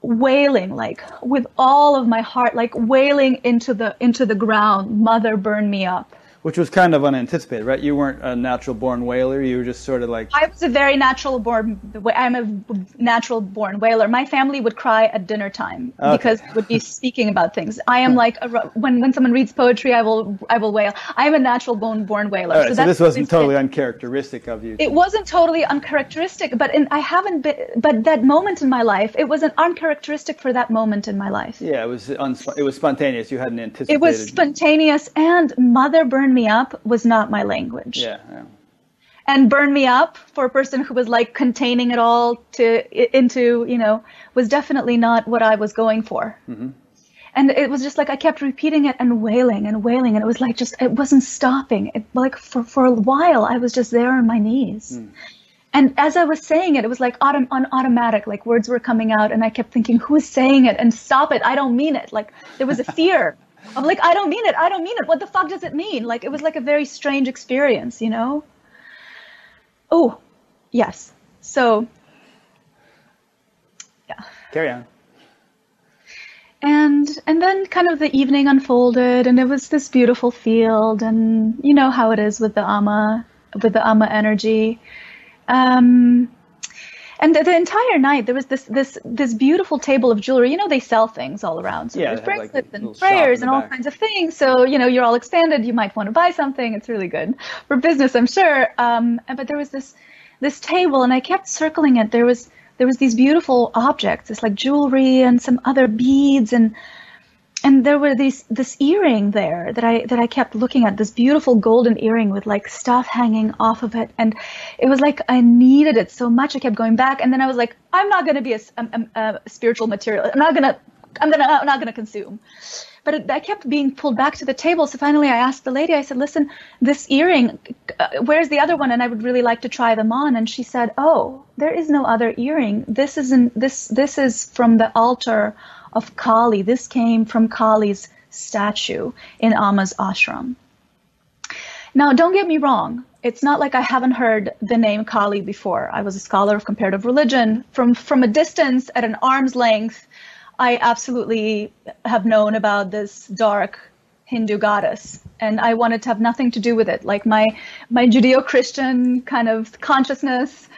wailing like with all of my heart like wailing into the into the ground mother burn me up which was kind of unanticipated, right? You weren't a natural born wailer. You were just sort of like. I was a very natural born. I'm a natural born wailer. My family would cry at dinner time okay. because would be speaking about things. I am hmm. like a, when when someone reads poetry, I will I will wail. I am a natural born born wailer. Right, so, so this wasn't totally it. uncharacteristic of you. It wasn't totally uncharacteristic, but in, I haven't been. But that moment in my life, it was an uncharacteristic for that moment in my life. Yeah, it was unsp- it was spontaneous. You hadn't anticipated. It was spontaneous, and mother burned burn me up was not my language. Yeah, yeah. And burn me up for a person who was like containing it all to into, you know, was definitely not what I was going for. Mm-hmm. And it was just like I kept repeating it and wailing and wailing, and it was like just it wasn't stopping. It, like for for a while, I was just there on my knees. Mm. And as I was saying it, it was like autom- on automatic, like words were coming out, and I kept thinking, "Who is saying it?" And stop it! I don't mean it. Like there was a fear [laughs] I'm like, I don't mean it. I don't mean it. What the fuck does it mean? Like, it was like a very strange experience, you know? Oh, yes. So, yeah. Carry on. And and then kind of the evening unfolded, and it was this beautiful field, and you know how it is with the Amma, with the Amma energy. Um, and the, the, entire night there was this this this beautiful table of jewelry. You know, they sell things all around. So yeah, there's bracelets like and prayers and all back. kinds of things. So you know, you're all expanded. You might want to buy something. It's really good for business, I'm sure. Um, but there was this this table, and I kept circling it. There was there was these beautiful objects. It's like jewelry and some other beads and and there were these this earring there that I that I kept looking at this beautiful golden earring with like stuff hanging off of it. And it was like I needed it so much I kept going back. And then I was like I'm not going to be a, a, a, spiritual material I'm not going to I'm gonna I'm not to consume. But it, I kept being pulled back to the table. So finally I asked the lady I said listen this earring uh, where's the other one? And I would really like to try them on. And she said oh there is no other earring. This isn't this this is from the altar of Kali. This came from Kali's statue in Amma's ashram. Now, don't get me wrong. It's not like I haven't heard the name Kali before. I was a scholar of comparative religion. From, from a distance, at an arm's length, I absolutely have known about this dark Hindu goddess, and I wanted to have nothing to do with it. Like my, my Judeo Christian kind of consciousness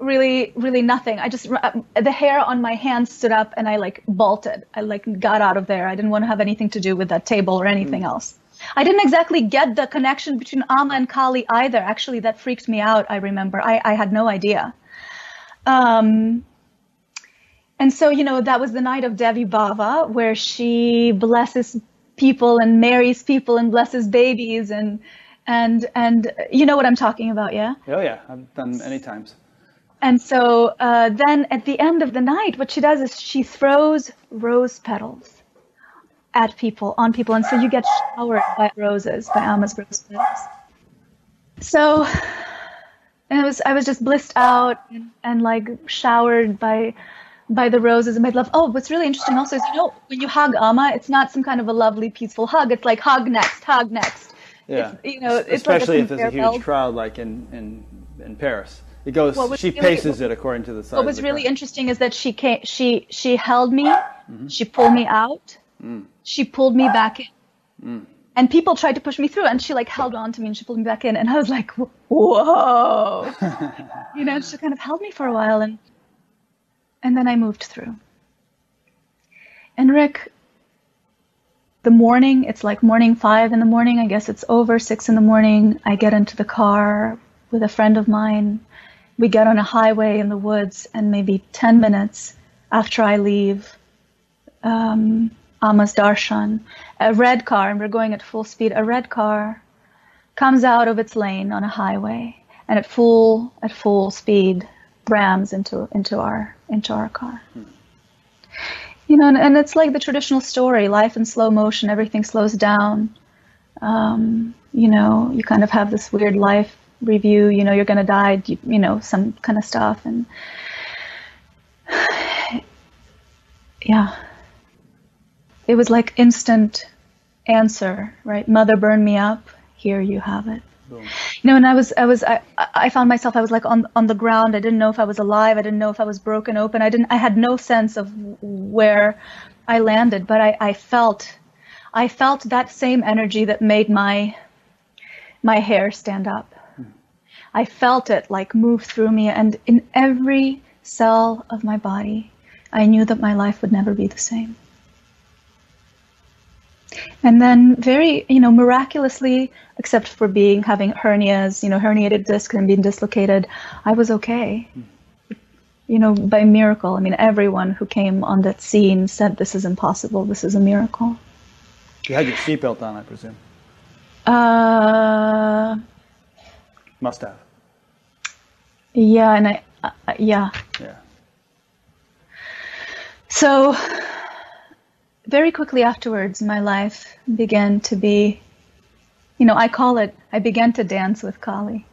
really really nothing. I just uh, the hair on my hand stood up and i like bolted. I like got out of there. I didn't want to have anything to do with that table or anything mm. else. I didn't exactly get the connection between amma and kali either. Actually that freaked me out i remember. I, I had no idea. Um, and so you know that was the night of devi bhava where she blesses people and marries people and blesses babies and and and you know what i'm talking about yeah? Oh yeah. I've done many times and so uh, then at the end of the night, what she does is she throws rose petals at people, on people. And so you get showered by roses, by Amma's rose petals. So and it was, I was just blissed out and, and like showered by by the roses and made love. Oh, what's really interesting also is, you know, when you hug Amma, it's not some kind of a lovely, peaceful hug. It's like hug next, hug next. Yeah. It's, you know, it's especially like if there's a huge belt. crowd like in, in, in Paris. It goes. She really, paces it according to the size. What was really crowd. interesting is that she came. She she held me. Mm-hmm. She pulled me out. Mm. She pulled me back in. Mm. And people tried to push me through, and she like held on to me and she pulled me back in, and I was like, whoa, [laughs] you know. She kind of held me for a while, and and then I moved through. And Rick, the morning, it's like morning five in the morning. I guess it's over six in the morning. I get into the car with a friend of mine. We get on a highway in the woods, and maybe 10 minutes after I leave um, Amma's Darshan, a red car, and we're going at full speed, a red car comes out of its lane on a highway and at full at full speed rams into into our into our car. You know, and, and, it's like the traditional story: life in slow motion, everything slows down. Um, you know, you kind of have this weird life review, you know, you're going to die, you, you know, some kind of stuff. And [sighs] yeah, it was like instant answer, right? Mother burned me up. Here you have it. Boom. You know, and I was, I was, I, I found myself, I was like on, on the ground. I didn't know if I was alive. I didn't know if I was broken open. I didn't, I had no sense of where I landed, but I, I felt, I felt that same energy that made my, my hair stand up. I felt it like move through me, and in every cell of my body, I knew that my life would never be the same. And then, very, you know, miraculously, except for being having hernias, you know, herniated discs and being dislocated, I was okay. You know, by miracle. I mean, everyone who came on that scene said, "This is impossible. This is a miracle." You had your seatbelt on, I presume. Uh, must have. Yeah, and I, uh, yeah. Yeah. So, very quickly afterwards, my life began to be, you know, I call it, I began to dance with Kali.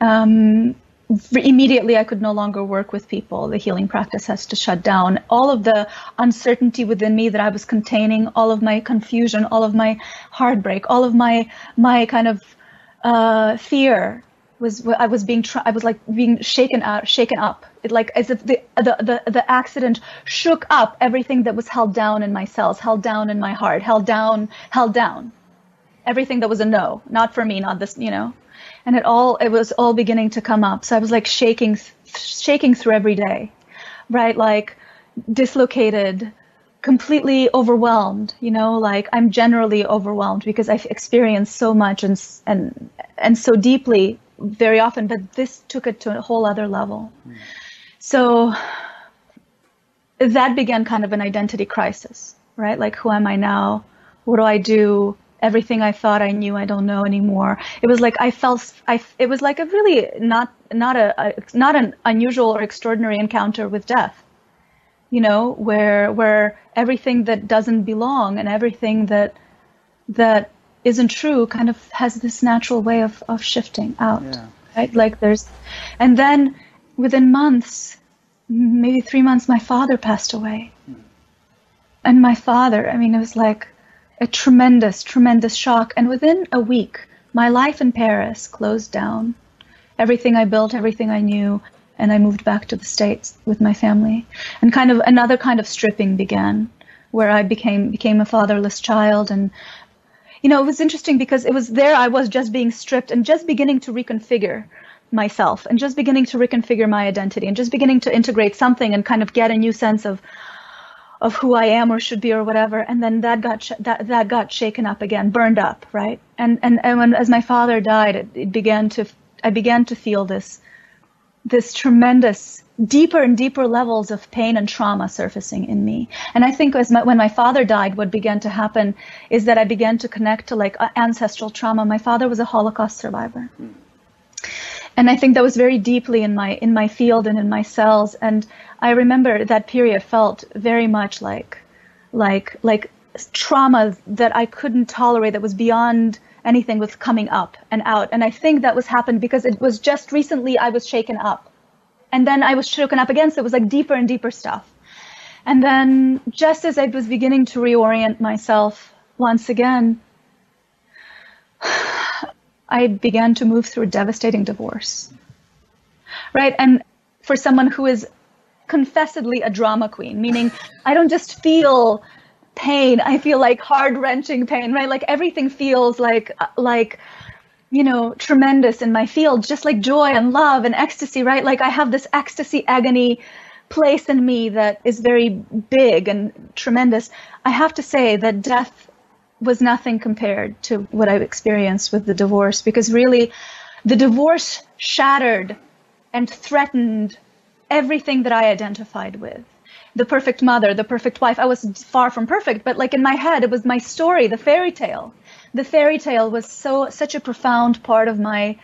Um, immediately, I could no longer work with people. The healing practice has to shut down. All of the uncertainty within me that I was containing, all of my confusion, all of my heartbreak, all of my my kind of uh, fear was I was being I was like being shaken out shaken up it like as if the, the the the accident shook up everything that was held down in my cells held down in my heart held down held down everything that was a no not for me not this you know and it all it was all beginning to come up. So I was like shaking, shaking through every day, right? Like dislocated, completely overwhelmed. You know, like I'm generally overwhelmed because I've experienced so much and and and so deeply very often. But this took it to a whole other level. Mm. So that began kind of an identity crisis, right? Like, who am I now? What do I do? Everything I thought I knew, I don't know anymore. It was like I felt, I, it was like a really not, not a, a not an unusual or extraordinary encounter with death. You know, where, where everything that doesn't belong and everything that, that isn't true kind of has this natural way of, of shifting out. Yeah. Right? Like there's, and then within months, maybe three months, my father passed away. Hmm. And my father, I mean, it was like a tremendous, tremendous shock. And within a week, my life in Paris closed down. Everything I built, everything I knew, and I moved back to the States with my family. And kind of another kind of stripping began, where I became became a fatherless child. And you know, it was interesting because it was there I was just being stripped and just beginning to reconfigure myself and just beginning to reconfigure my identity and just beginning to integrate something and kind of get a new sense of of who I am or should be or whatever. And then that got sh- that that got shaken up again burned up right? And and, and when as my father died it, it began to I began to feel this this tremendous deeper and deeper levels of pain and trauma surfacing in me. And I think as my, when my father died, what began to happen is that I began to connect to like ancestral trauma. My father was a Holocaust survivor. And I think that was very deeply in my in my field and in my cells. And I remember that period felt very much like like like trauma that I couldn't tolerate that was beyond anything was coming up and out. And I think that was happened because it was just recently I was shaken up. And then I was shaken up again, so it was like deeper and deeper stuff. And then just as I was beginning to reorient myself once again, [sighs] I began to move through a devastating divorce. Right? And for someone who is confessedly a drama queen, meaning I don't just feel pain, I feel like heart wrenching pain, right? Like everything feels like, uh, like, you know, tremendous in my field, just like joy and love and ecstasy, right? Like I have this ecstasy agony place in me that is very big and tremendous. I have to say that death was nothing compared to what I've experienced with the divorce because really the divorce shattered and threatened everything that I identified with. The perfect mother, the perfect wife. I was far from perfect, but like in my head, it was my story, the fairy tale. The fairy tale was so such a profound part of my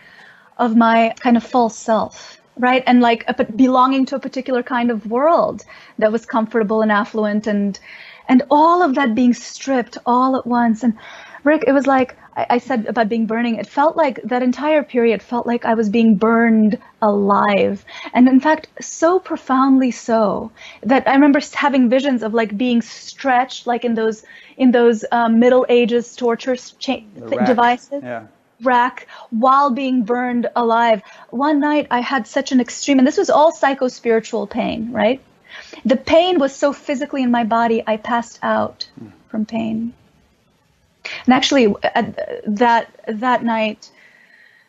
of my kind of false self right and like a, belonging to a particular kind of world that was comfortable and affluent and and all of that being stripped all at once. And Rick, it was like I, said about being burning. It felt like that entire period felt like I was being burned alive, and in fact, so profoundly so that I remember having visions of like being stretched, like in those in those um, Middle Ages torture cha- devices. Yeah rack while being burned alive. One night I had such an extreme, and this was all psycho spiritual pain, right? The pain was so physically in my body, I passed out from pain. And actually, that that night,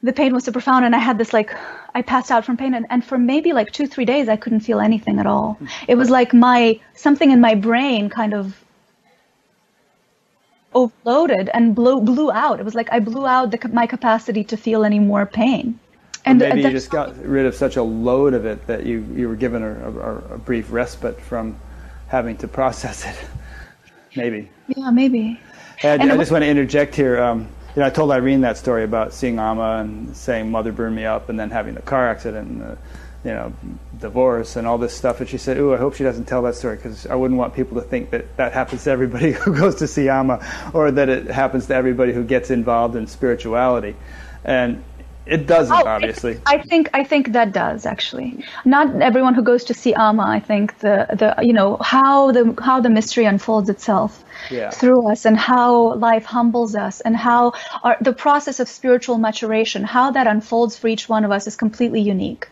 the pain was so profound, and I had this like, I passed out from pain, and, and for maybe like two, three days, I couldn't feel anything at all. Hmm. It was like my something in my brain kind of overloaded and blew blew out. It was like I blew out the, my capacity to feel any more pain. And maybe you just got rid of such a load of it that you, you were given a, a, a brief respite from having to process it. [laughs] maybe. Yeah, maybe. And, and I just want to interject here. Um, you know, I told Irene that story about seeing Amma and saying mother burned me up, and then having the car accident, and the, you know, divorce and all this stuff. And she said, "Ooh, I hope she doesn't tell that story because I wouldn't want people to think that that happens to everybody [laughs] who goes to see Amma, or that it happens to everybody who gets involved in spirituality." And it doesn't, oh, obviously. I think I think that does actually. Not everyone who goes to see Amma. I think the the you know how the how the mystery unfolds itself yeah. through us, and how life humbles us, and how our, the process of spiritual maturation, how that unfolds for each one of us, is completely unique.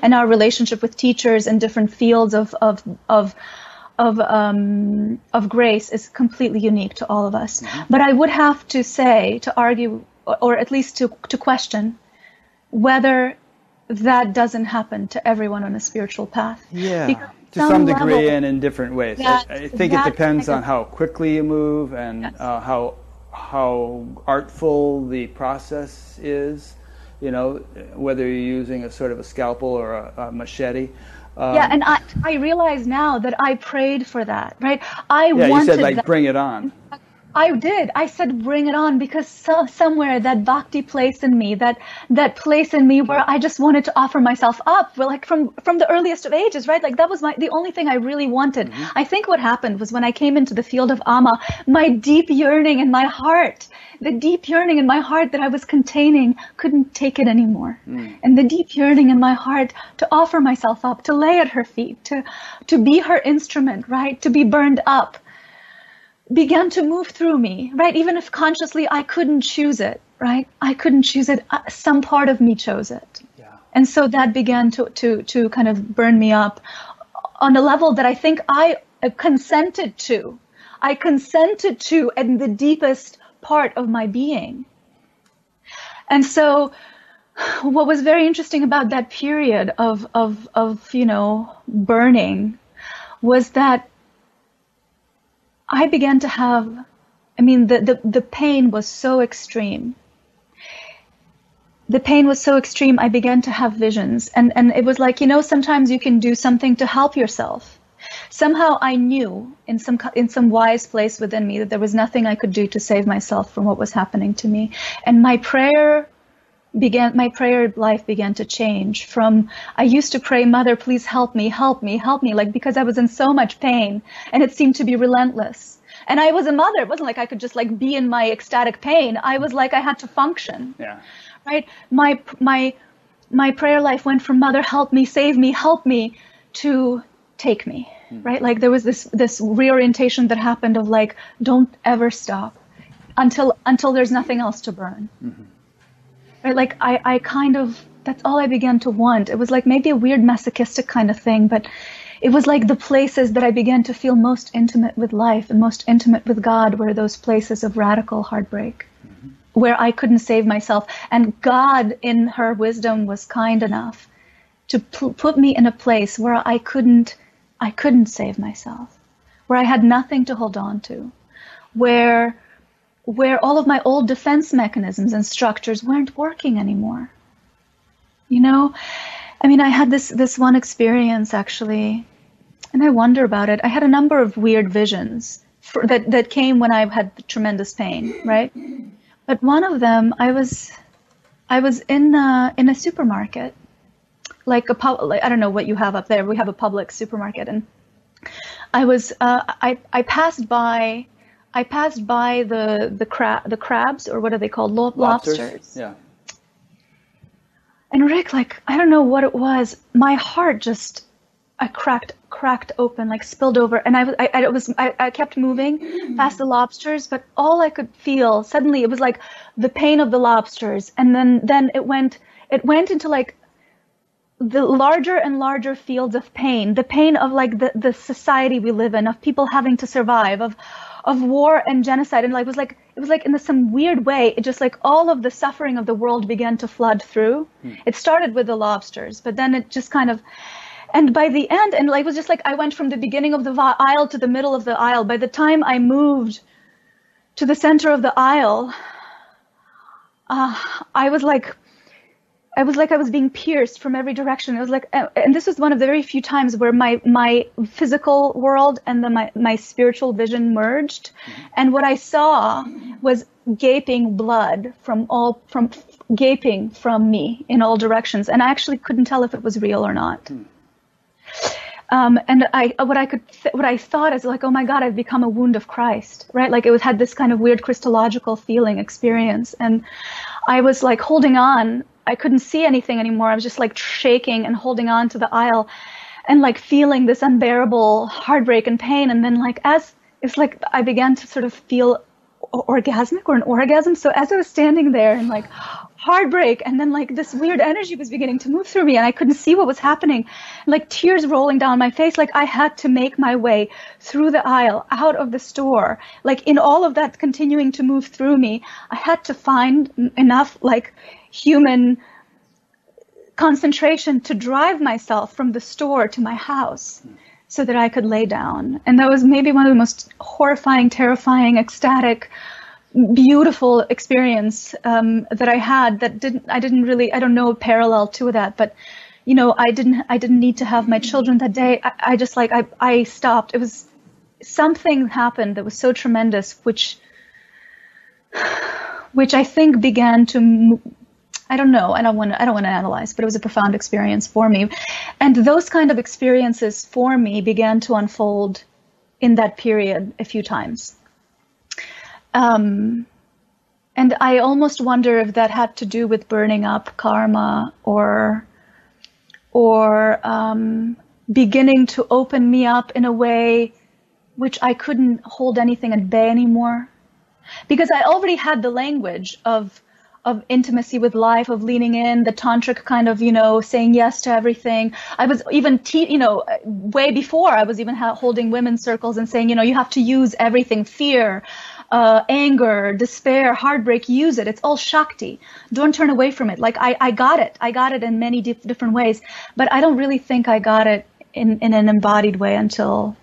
And our relationship with teachers in different fields of of of of um, of grace is completely unique to all of us. Mm-hmm. But I would have to say to argue, or at least to to question whether that doesn't happen to everyone on a spiritual path. Yeah. Because to some, some degree level, and in different ways. That, I, I think it depends on how quickly you move and yes. uh, how how artful the process is. You know, whether you're using a sort of a scalpel or a, a machete. Um, yeah, and I I realize now that I prayed for that, right? I yeah, wanted you said like that. bring it on. I did. I said, bring it on because so, somewhere that bhakti place in me, that that place in me where I just wanted to offer myself up, well, like from from the earliest of ages, right? Like that was my the only thing I really wanted. Mm-hmm. I think what happened was when I came into the field of Amma, my deep yearning in my heart, the deep yearning in my heart that I was containing, couldn't take it anymore, mm. and the deep yearning in my heart to offer myself up, to lay at her feet, to to be her instrument, right? To be burned up began to move through me, right? Even if consciously I couldn't choose it, right? I couldn't choose it. Uh, some part of me chose it. Yeah. And so that began to, to, to kind of burn me up on a level that I think I consented to. I consented to in the deepest part of my being. And so what was very interesting about that period of, of, of, you know, burning was that I began to have, I mean, the, the, the pain was so extreme. The pain was so extreme, I began to have visions. And, and it was like, you know, sometimes you can do something to help yourself. Somehow I knew in some, in some wise place within me that there was nothing I could do to save myself from what was happening to me. And my prayer began my prayer life began to change from i used to pray mother please help me help me help me like because i was in so much pain and it seemed to be relentless. And i was a mother. It wasn't like i could just like be in my ecstatic pain. I was like i had to function. Yeah. Right? My my my prayer life went from mother help me save me help me to take me. Mm-hmm. right? Like there was this this reorientation that happened of like don't ever stop until until there's nothing else to burn. Mm-hmm right? Like I, I kind of, that's all I began to want. It was like maybe a weird masochistic kind of thing, but it was like the places that I began to feel most intimate with life and most intimate with God were those places of radical heartbreak mm-hmm. where I couldn't save myself. And God, in her wisdom, was kind enough to p- put me in a place where I couldn't, I couldn't save myself, where I had nothing to hold on to, where where all of my old defense mechanisms and structures weren't working anymore. You know, I mean, I had this this one experience actually, and I wonder about it. I had a number of weird visions for, that that came when I had tremendous pain, right? But one of them, I was I was in a, in a supermarket, like a pub, like, I don't know what you have up there. We have a Publix supermarket, and I was uh, I I passed by I passed by the the crab the crabs or what are they called Lo- lobsters. lobsters. Yeah. And Rick, like I don't know what it was, my heart just I cracked cracked open, like spilled over, and I was I, I was I, I kept moving hmm. past the lobsters, but all I could feel suddenly it was like the pain of the lobsters, and then then it went it went into like the larger and larger fields of pain, the pain of like the, the society we live in, of people having to survive, of of war and genocide. And like it was like it was like in some weird way it just like all of the suffering of the world began to flood through. Hmm. it started with the lobsters but then it just kind of and by the end and like it was just like i went from the beginning of the aisle to the middle of the aisle. By the time i moved to the center of the aisle uh, i was like I was like I was being pierced from every direction. It was like, and this was one of the very few times where my my physical world and then my my spiritual vision merged, and what I saw was gaping blood from all from gaping from me in all directions, and I actually couldn't tell if it was real or not. Mm. Um, and I, what I could, th- what I thought is like, oh my God, I've become a wound of Christ, right? Like it was had this kind of weird Christological feeling experience, and I was like holding on I couldn't see anything anymore. I was just like shaking and holding on to the aisle and like feeling this unbearable heartbreak and pain. And then like as it's like I began to sort of feel orgasmic or an orgasm. So as I was standing there and like heartbreak and then like this weird energy was beginning to move through me and I couldn't see what was happening. Like tears rolling down my face. Like I had to make my way through the aisle out of the store. Like in all of that continuing to move through me, I had to find enough like human concentration to drive myself from the store to my house so that I could lay down. And that was maybe one of the most horrifying, terrifying, ecstatic, beautiful experience um, that I had that didn't I didn't really I don't know a parallel to that but you know I didn't I didn't need to have my children that day. I, I just like I I stopped. It was something happened that was so tremendous which [sighs] which I think began to I don't know. I don't want to. I don't want to analyze, but it was a profound experience for me, and those kind of experiences for me began to unfold in that period a few times. Um, and I almost wonder if that had to do with burning up karma or or um, beginning to open me up in a way which I couldn't hold anything at bay anymore because I already had the language of of intimacy with life, of leaning in, the tantric kind of, you know, saying yes to everything. I was even, te- you know, way before I was even ha- holding women's circles and saying, you know, you have to use everything, fear, uh, anger, despair, heartbreak, use it. It's all Shakti. Don't turn away from it. Like I, I got it. I got it in many di- different ways, but I don't really think I got it in, in an embodied way until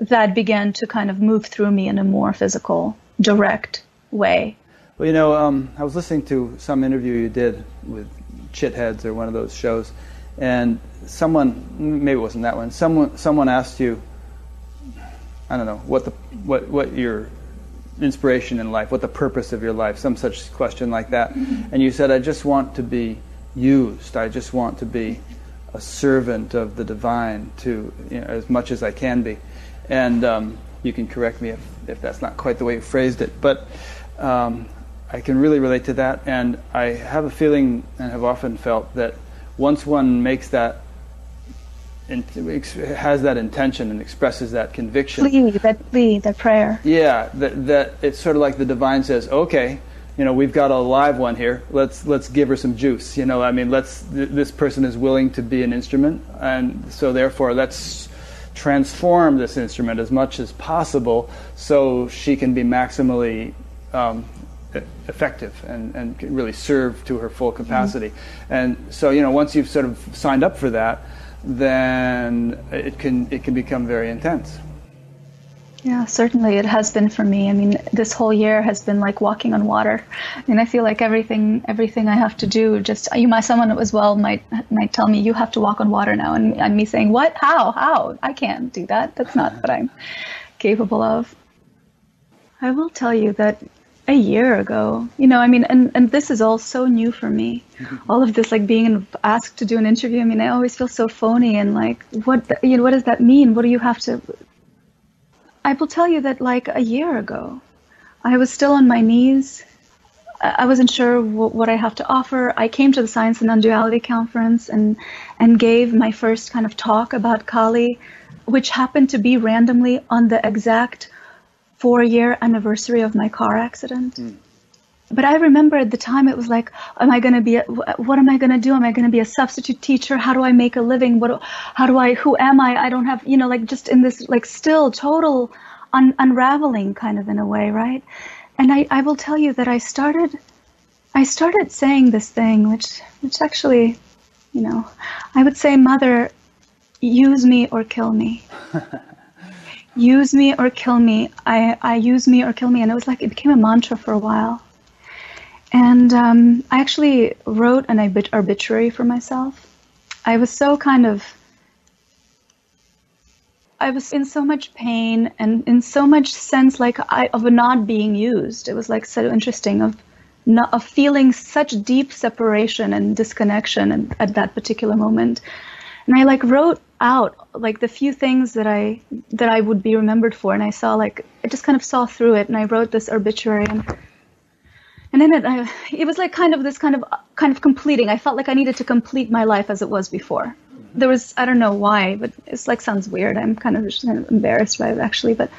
that began to kind of move through me in a more physical, direct way. Well, you know, um, I was listening to some interview you did with Chitheads or one of those shows, and someone, maybe it wasn't that one, someone, someone asked you, I don't know, what the, what, what your inspiration in life, what the purpose of your life, some such question like that, and you said, I just want to be used. I just want to be a servant of the divine to you know, as much as I can be, and um, you can correct me if, if that's not quite the way you phrased it, but. Um, I can really relate to that, and I have a feeling and have often felt that once one makes that has that intention and expresses that conviction. Plea, that plea, that prayer. Yeah, that, that it's sort of like the divine says, okay, you know, we've got a live one here. Let's let's give her some juice. You know, I mean, let's th- this person is willing to be an instrument, and so therefore let's transform this instrument as much as possible so she can be maximally um, effective and, and really serve to her full capacity. Mm-hmm. And so, you know, once you've sort of signed up for that, then it can it can become very intense. Yeah, certainly it has been for me. I mean, this whole year has been like walking on water. I mean, I feel like everything everything I have to do just you might someone as well might might tell me you have to walk on water now and, and me saying, "What? How? How? I can't do that. That's not what I'm capable of." I will tell you that a year ago. You know, I mean, and, and this is all so new for me. Mm-hmm. All of this, like being asked to do an interview. I mean, I always feel so phony and like, what, you know, what does that mean? What do you have to? I will tell you that like a year ago, I was still on my knees. I wasn't sure what, what I have to offer. I came to the Science and Non-Duality conference and and gave my first kind of talk about Kali, which happened to be randomly on the exact four year anniversary of my car accident. Mm. But I remember at the time it was like, am I going to be, a, what am I going to do? Am I going to be a substitute teacher? How do I make a living? What, how do I, who am I? I don't have, you know, like just in this, like still total un- unraveling kind of in a way, right? And I, I will tell you that I started, I started saying this thing, which, which actually, you know, I would say, Mother, use me or kill me. [laughs] use me or kill me. I, I use me or kill me. And it was like, it became a mantra for a while. And um, I actually wrote an obit- obituary for myself. I was so kind of, I was in so much pain and in so much sense like I, of not being used. It was like so interesting of not, of feeling such deep separation and disconnection at, at that particular moment. And I like wrote out like the few things that I that I would be remembered for, and I saw like I just kind of saw through it, and I wrote this obituary, and and in it, I, it was like kind of this kind of kind of completing. I felt like I needed to complete my life as it was before. There was I don't know why, but it's like sounds weird. I'm kind of just kind of embarrassed by it actually, but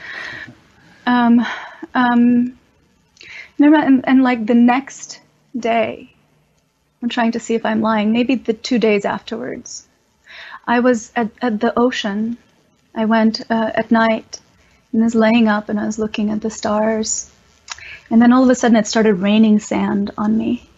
um um, and, and like the next day, I'm trying to see if I'm lying. Maybe the two days afterwards I was at, at the ocean. I went uh, at night and was laying up and I was looking at the stars. And then all of a sudden it started raining sand on me.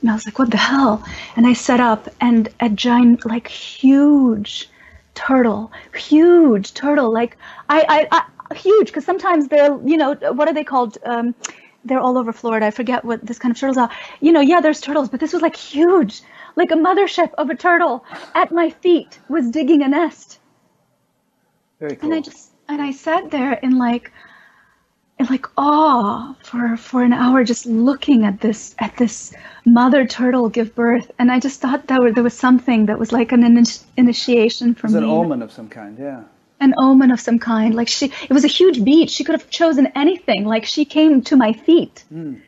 And I was like, what the hell? And I set up and a giant, like huge turtle, huge turtle, like I, I, I huge, because sometimes they're, you know, what are they called? Um, they're all over Florida. I forget what this kind of turtles are. You know, yeah, there's turtles, but this was like huge, like a mothership of a turtle at my feet was digging a nest. Very cool. And I just and I sat there in like in like awe for for an hour just looking at this at this mother turtle give birth and I just thought that there was something that was like an initiation for me. It was an omen of some kind, yeah. An omen of some kind. Like she it was a huge beach. She could have chosen anything. Like she came to my feet. Mm.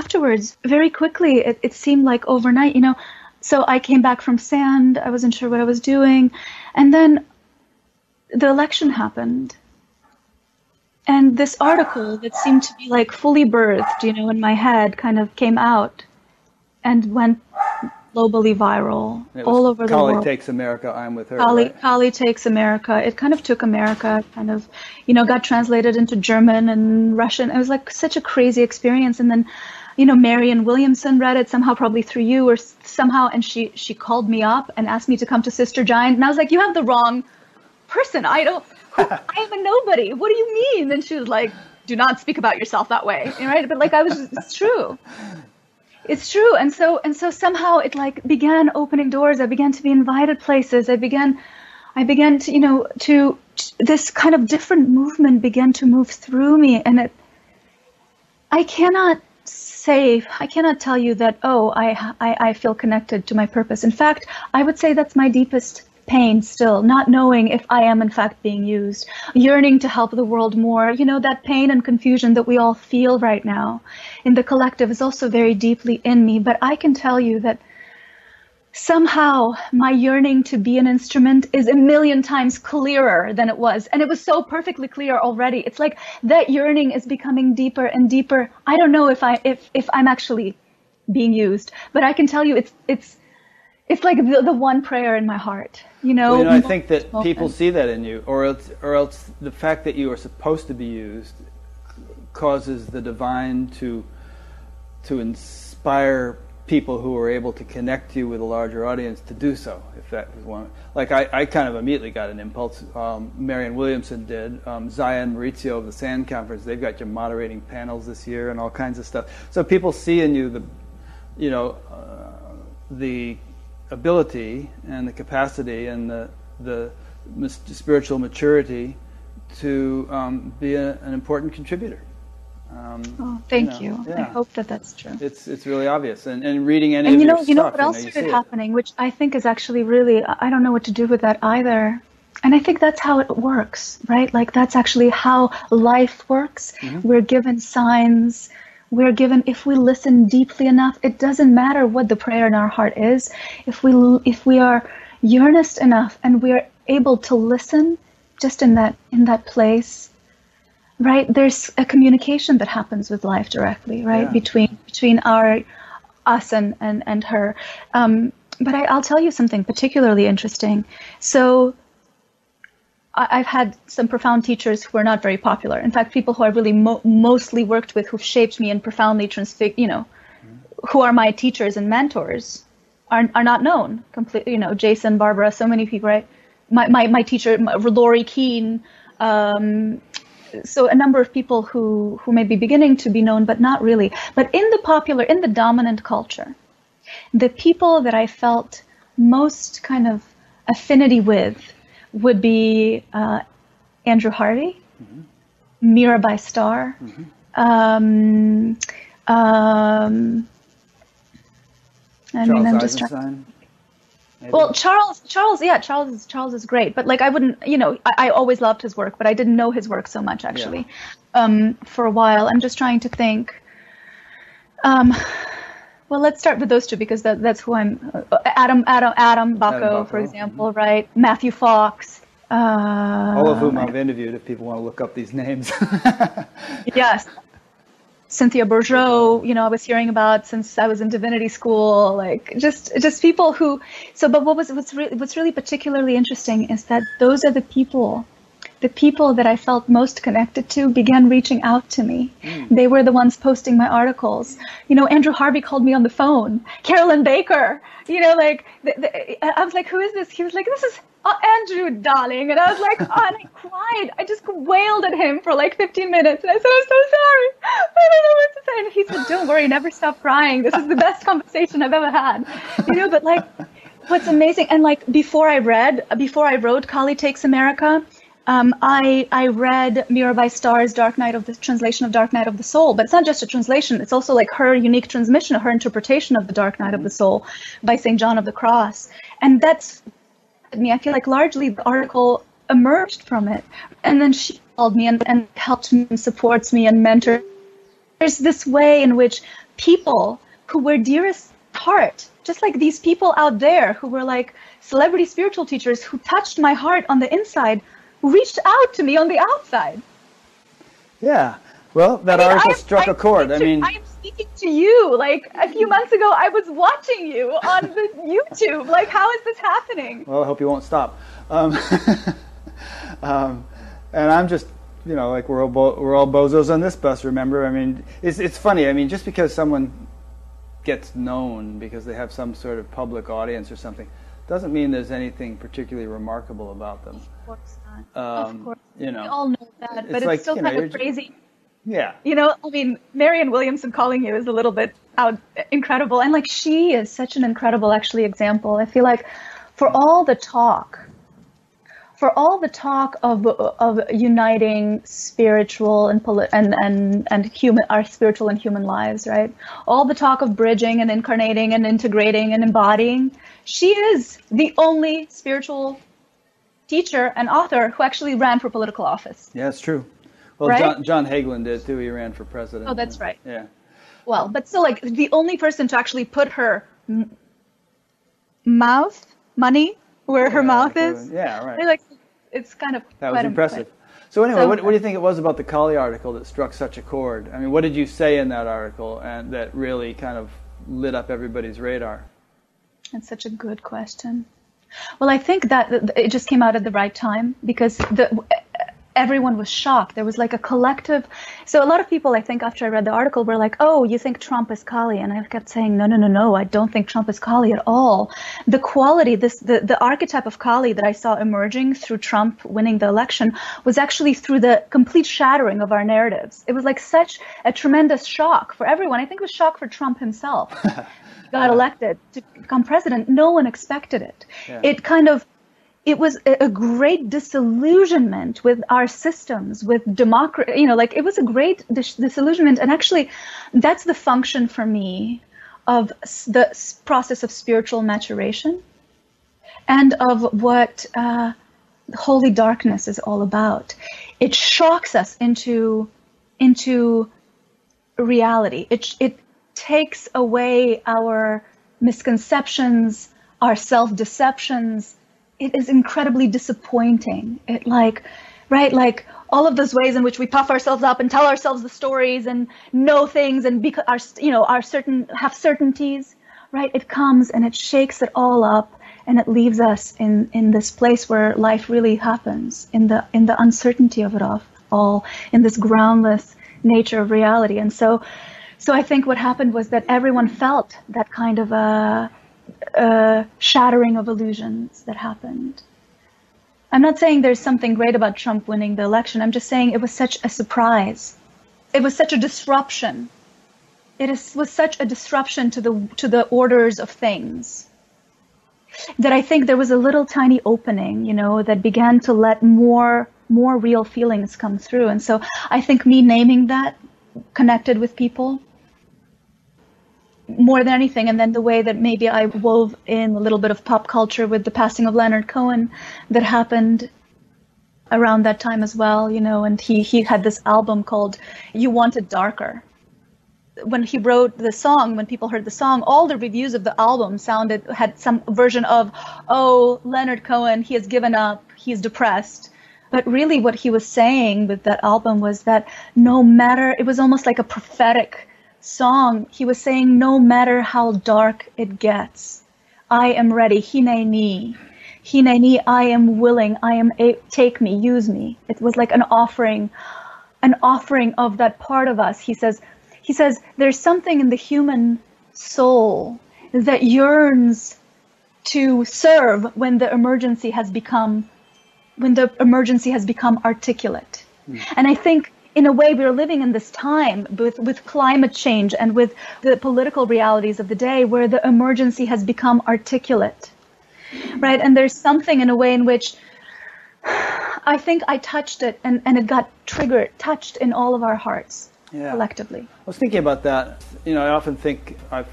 Afterwards, very quickly, it, it seemed like overnight, you know. So I came back from sand. I wasn't sure what I was doing. And then the election happened. And this article that seemed to be like fully birthed, you know, in my head kind of came out and went globally viral all over the Kali world. Kali takes America, I'm with her. Kali, right? Kali takes America. It kind of took America, kind of, you know, got translated into German and Russian. It was like such a crazy experience. And then, you know, Marianne Williamson read it somehow, probably through you or somehow, and she she called me up and asked me to come to Sister Giant. And I was like, you have the wrong person. I don't. Who, [laughs] I am a nobody. What do you mean? And she was like, "Do not speak about yourself that way." Right? But like, I was. Just, it's true. It's true. And so and so somehow it like began opening doors. I began to be invited places. I began. I began to, you know, to this kind of different movement began to move through me, and it. I cannot say, I cannot tell you that. Oh, I, I, I feel connected to my purpose. In fact, I would say that's my deepest pain still, not knowing if I am in fact being used, yearning to help the world more. You know, that pain and confusion that we all feel right now in the collective is also very deeply in me. But I can tell you that somehow my yearning to be an instrument is a million times clearer than it was. And it was so perfectly clear already. It's like that yearning is becoming deeper and deeper. I don't know if I if if I'm actually being used, but I can tell you it's it's it's like the, the one prayer in my heart you know, well, you know I think that people see that in you, or else, or else the fact that you are supposed to be used causes the divine to to inspire people who are able to connect you with a larger audience to do so. If that was one, like I, I kind of immediately got an impulse. Um, Marianne Williamson did. Um, Zaya and Maurizio of the Sand Conference. They've got you moderating panels this year and all kinds of stuff. So people see in you the, you know, uh, the ability and the capacity and the the spiritual maturity to um, be a, an important contributor. Um, oh, thank you. Know, you. Yeah. I hope that that's true. It's it's really obvious, and, and reading any and of you know, you know what else started happening, which I think is actually really I don't know what to do with that either. And I think that's how it works, right? Like that's actually how life works. Mm-hmm. We're given signs we're given if we listen deeply enough it doesn't matter what the prayer in our heart is if we if we are earnest enough and we're able to listen just in that in that place right there's a communication that happens with life directly right yeah. between between our us and and, and her um, but I, i'll tell you something particularly interesting so I've had some profound teachers who are not very popular. In fact, people who I really mo- mostly worked with, who've shaped me and profoundly transfigured, you know, who are my teachers and mentors, are are not known completely. You know, Jason, Barbara, so many people, right? My my, my teacher, Lori Keene. Um, so a number of people who who may be beginning to be known, but not really. But in the popular, in the dominant culture, the people that I felt most kind of affinity with would be uh, Andrew Harvey, mm-hmm. Mirabai Starr, mm-hmm. um, um, I Charles mean, I'm just trying. Maybe. Well, Charles, Charles, yeah, Charles is Charles is great, but like I wouldn't, you know, I, I always loved his work, but I didn't know his work so much actually. Yeah. Um, for a while, I'm just trying to think. Um, well, let's start with those two because that, that's who I'm. Uh, Adam, Adam, Adam Bucko, for example, mm-hmm. right? Matthew Fox. Uh, All of whom I've interviewed. If people want to look up these names. [laughs] yes. Cynthia Bourgeault, you know, I was hearing about since I was in divinity school, like just just people who. So, but what was what's really what's really particularly interesting is that those are the people the people that I felt most connected to began reaching out to me. Mm. They were the ones posting my articles. You know, Andrew Harvey called me on the phone. Carolyn Baker. You know, like the, the, I was like, "Who is this?" He was like, "This is uh, Andrew, darling," and I was like, oh, and I cried. I just wailed at him for like 15 minutes, and I said, "I'm so sorry. I don't know what to say." And he said, "Don't worry, never stop crying. This is the best conversation I've ever had." You know, but like what's amazing and like before i read before i wrote kali takes america um, I, I read Mirabai Starr's Dark Night of the translation of Dark Night of the Soul, but it's not just a translation. It's also like her unique transmission, her interpretation of the Dark Night of the Soul by St. John of the Cross. And that's me. I feel like largely the article emerged from it. And then she called me and, and helped me and supports me and mentors. There's this way in which people who were dearest heart just like these people out there who were like celebrity spiritual teachers who touched my heart on the inside reached out to me on the outside. Yeah. Well, that I mean, article struck I'm a chord. I mean, I am speaking to you. Like a few months ago, I was watching you on the YouTube. Like, how is this happening? Well, I hope you won't stop. Um, [laughs] um, and I'm just, you know, like we're all bo- we're all bozos on this bus. Remember? I mean, it's it's funny. I mean, just because someone gets known because they have some sort of public audience or something doesn't mean there's anything particularly remarkable about them. Of course not. Um, of course. You know, we all know that, but it's, like, still kind know, of crazy. Yeah. You know, I mean, Marianne Williamson calling you is a little bit out incredible, and like she is such an incredible, actually, example. I feel like for all the talk for all the talk of of uniting spiritual and and and and human our spiritual and human lives, right? All the talk of bridging and incarnating and integrating and embodying, she is the only spiritual teacher and author who actually ran for political office. Yeah, it's true. Well, right? John, John Hagelin did too. He ran for president. Oh, that's right. Yeah. Well, but still, like the only person to actually put her m- mouth money where yeah, her mouth is. Yeah, right. Like it's kind of that was impressive. So anyway, so, what, what, do you think it was about the Kali article that struck such a chord? I mean, what did you say in that article and that really kind of lit up everybody's radar? That's such a good question. Well, I think that it just came out at the right time because the everyone was shocked. There was like a collective. So a lot of people, I think, after I read the article, were like, "Oh, you think Trump is Kali?" And I kept saying, "No, no, no, no. I don't think Trump is Kali at all. The quality, this, the the archetype of Kali that I saw emerging through Trump winning the election was actually through the complete shattering of our narratives. It was like such a tremendous shock for everyone. I think it was shock for Trump himself." [laughs] got elected to become president, no one expected it. Yeah. It kind of it was a great disillusionment with our systems, with democracy. You know, like it was a great dis- disillusionment. And actually, that's the function for me of the process of spiritual maturation and of what uh, holy darkness is all about. It shocks us into into reality. It it takes away our misconceptions, our self deceptions it is incredibly disappointing. It like, right, like all of those ways in which we puff ourselves up and tell ourselves the stories and know things and because our, you know, our certain have certainties, right? It comes and it shakes it all up and it leaves us in in this place where life really happens in the in the uncertainty of it all, all in this groundless nature of reality. And so, so I think what happened was that everyone felt that kind of a uh, shattering of illusions that happened. I'm not saying there's something great about Trump winning the election. I'm just saying it was such a surprise. It was such a disruption. It is, was such a disruption to the to the orders of things that I think there was a little tiny opening, you know, that began to let more more real feelings come through. And so I think me naming that connected with people more than anything. And then the way that maybe I wove in a little bit of pop culture with the passing of Leonard Cohen that happened around that time as well, you know, and he, he had this album called You Want It Darker. When he wrote the song, when people heard the song, all the reviews of the album sounded had some version of, oh, Leonard Cohen, he has given up, he's depressed. But really, what he was saying with that album was that no matter, it was almost like a prophetic song, he was saying, No matter how dark it gets, I am ready. Hine ni. Hineni, I am willing, I am a- take me, use me. It was like an offering, an offering of that part of us. He says, he says, there's something in the human soul that yearns to serve when the emergency has become when the emergency has become articulate. Mm. And I think in a way we're living in this time with, with climate change and with the political realities of the day where the emergency has become articulate. Right? And there's something in a way in which [sighs] I think I touched it and, and it got triggered, touched in all of our hearts yeah. collectively. I was thinking about that. You know, I often think I've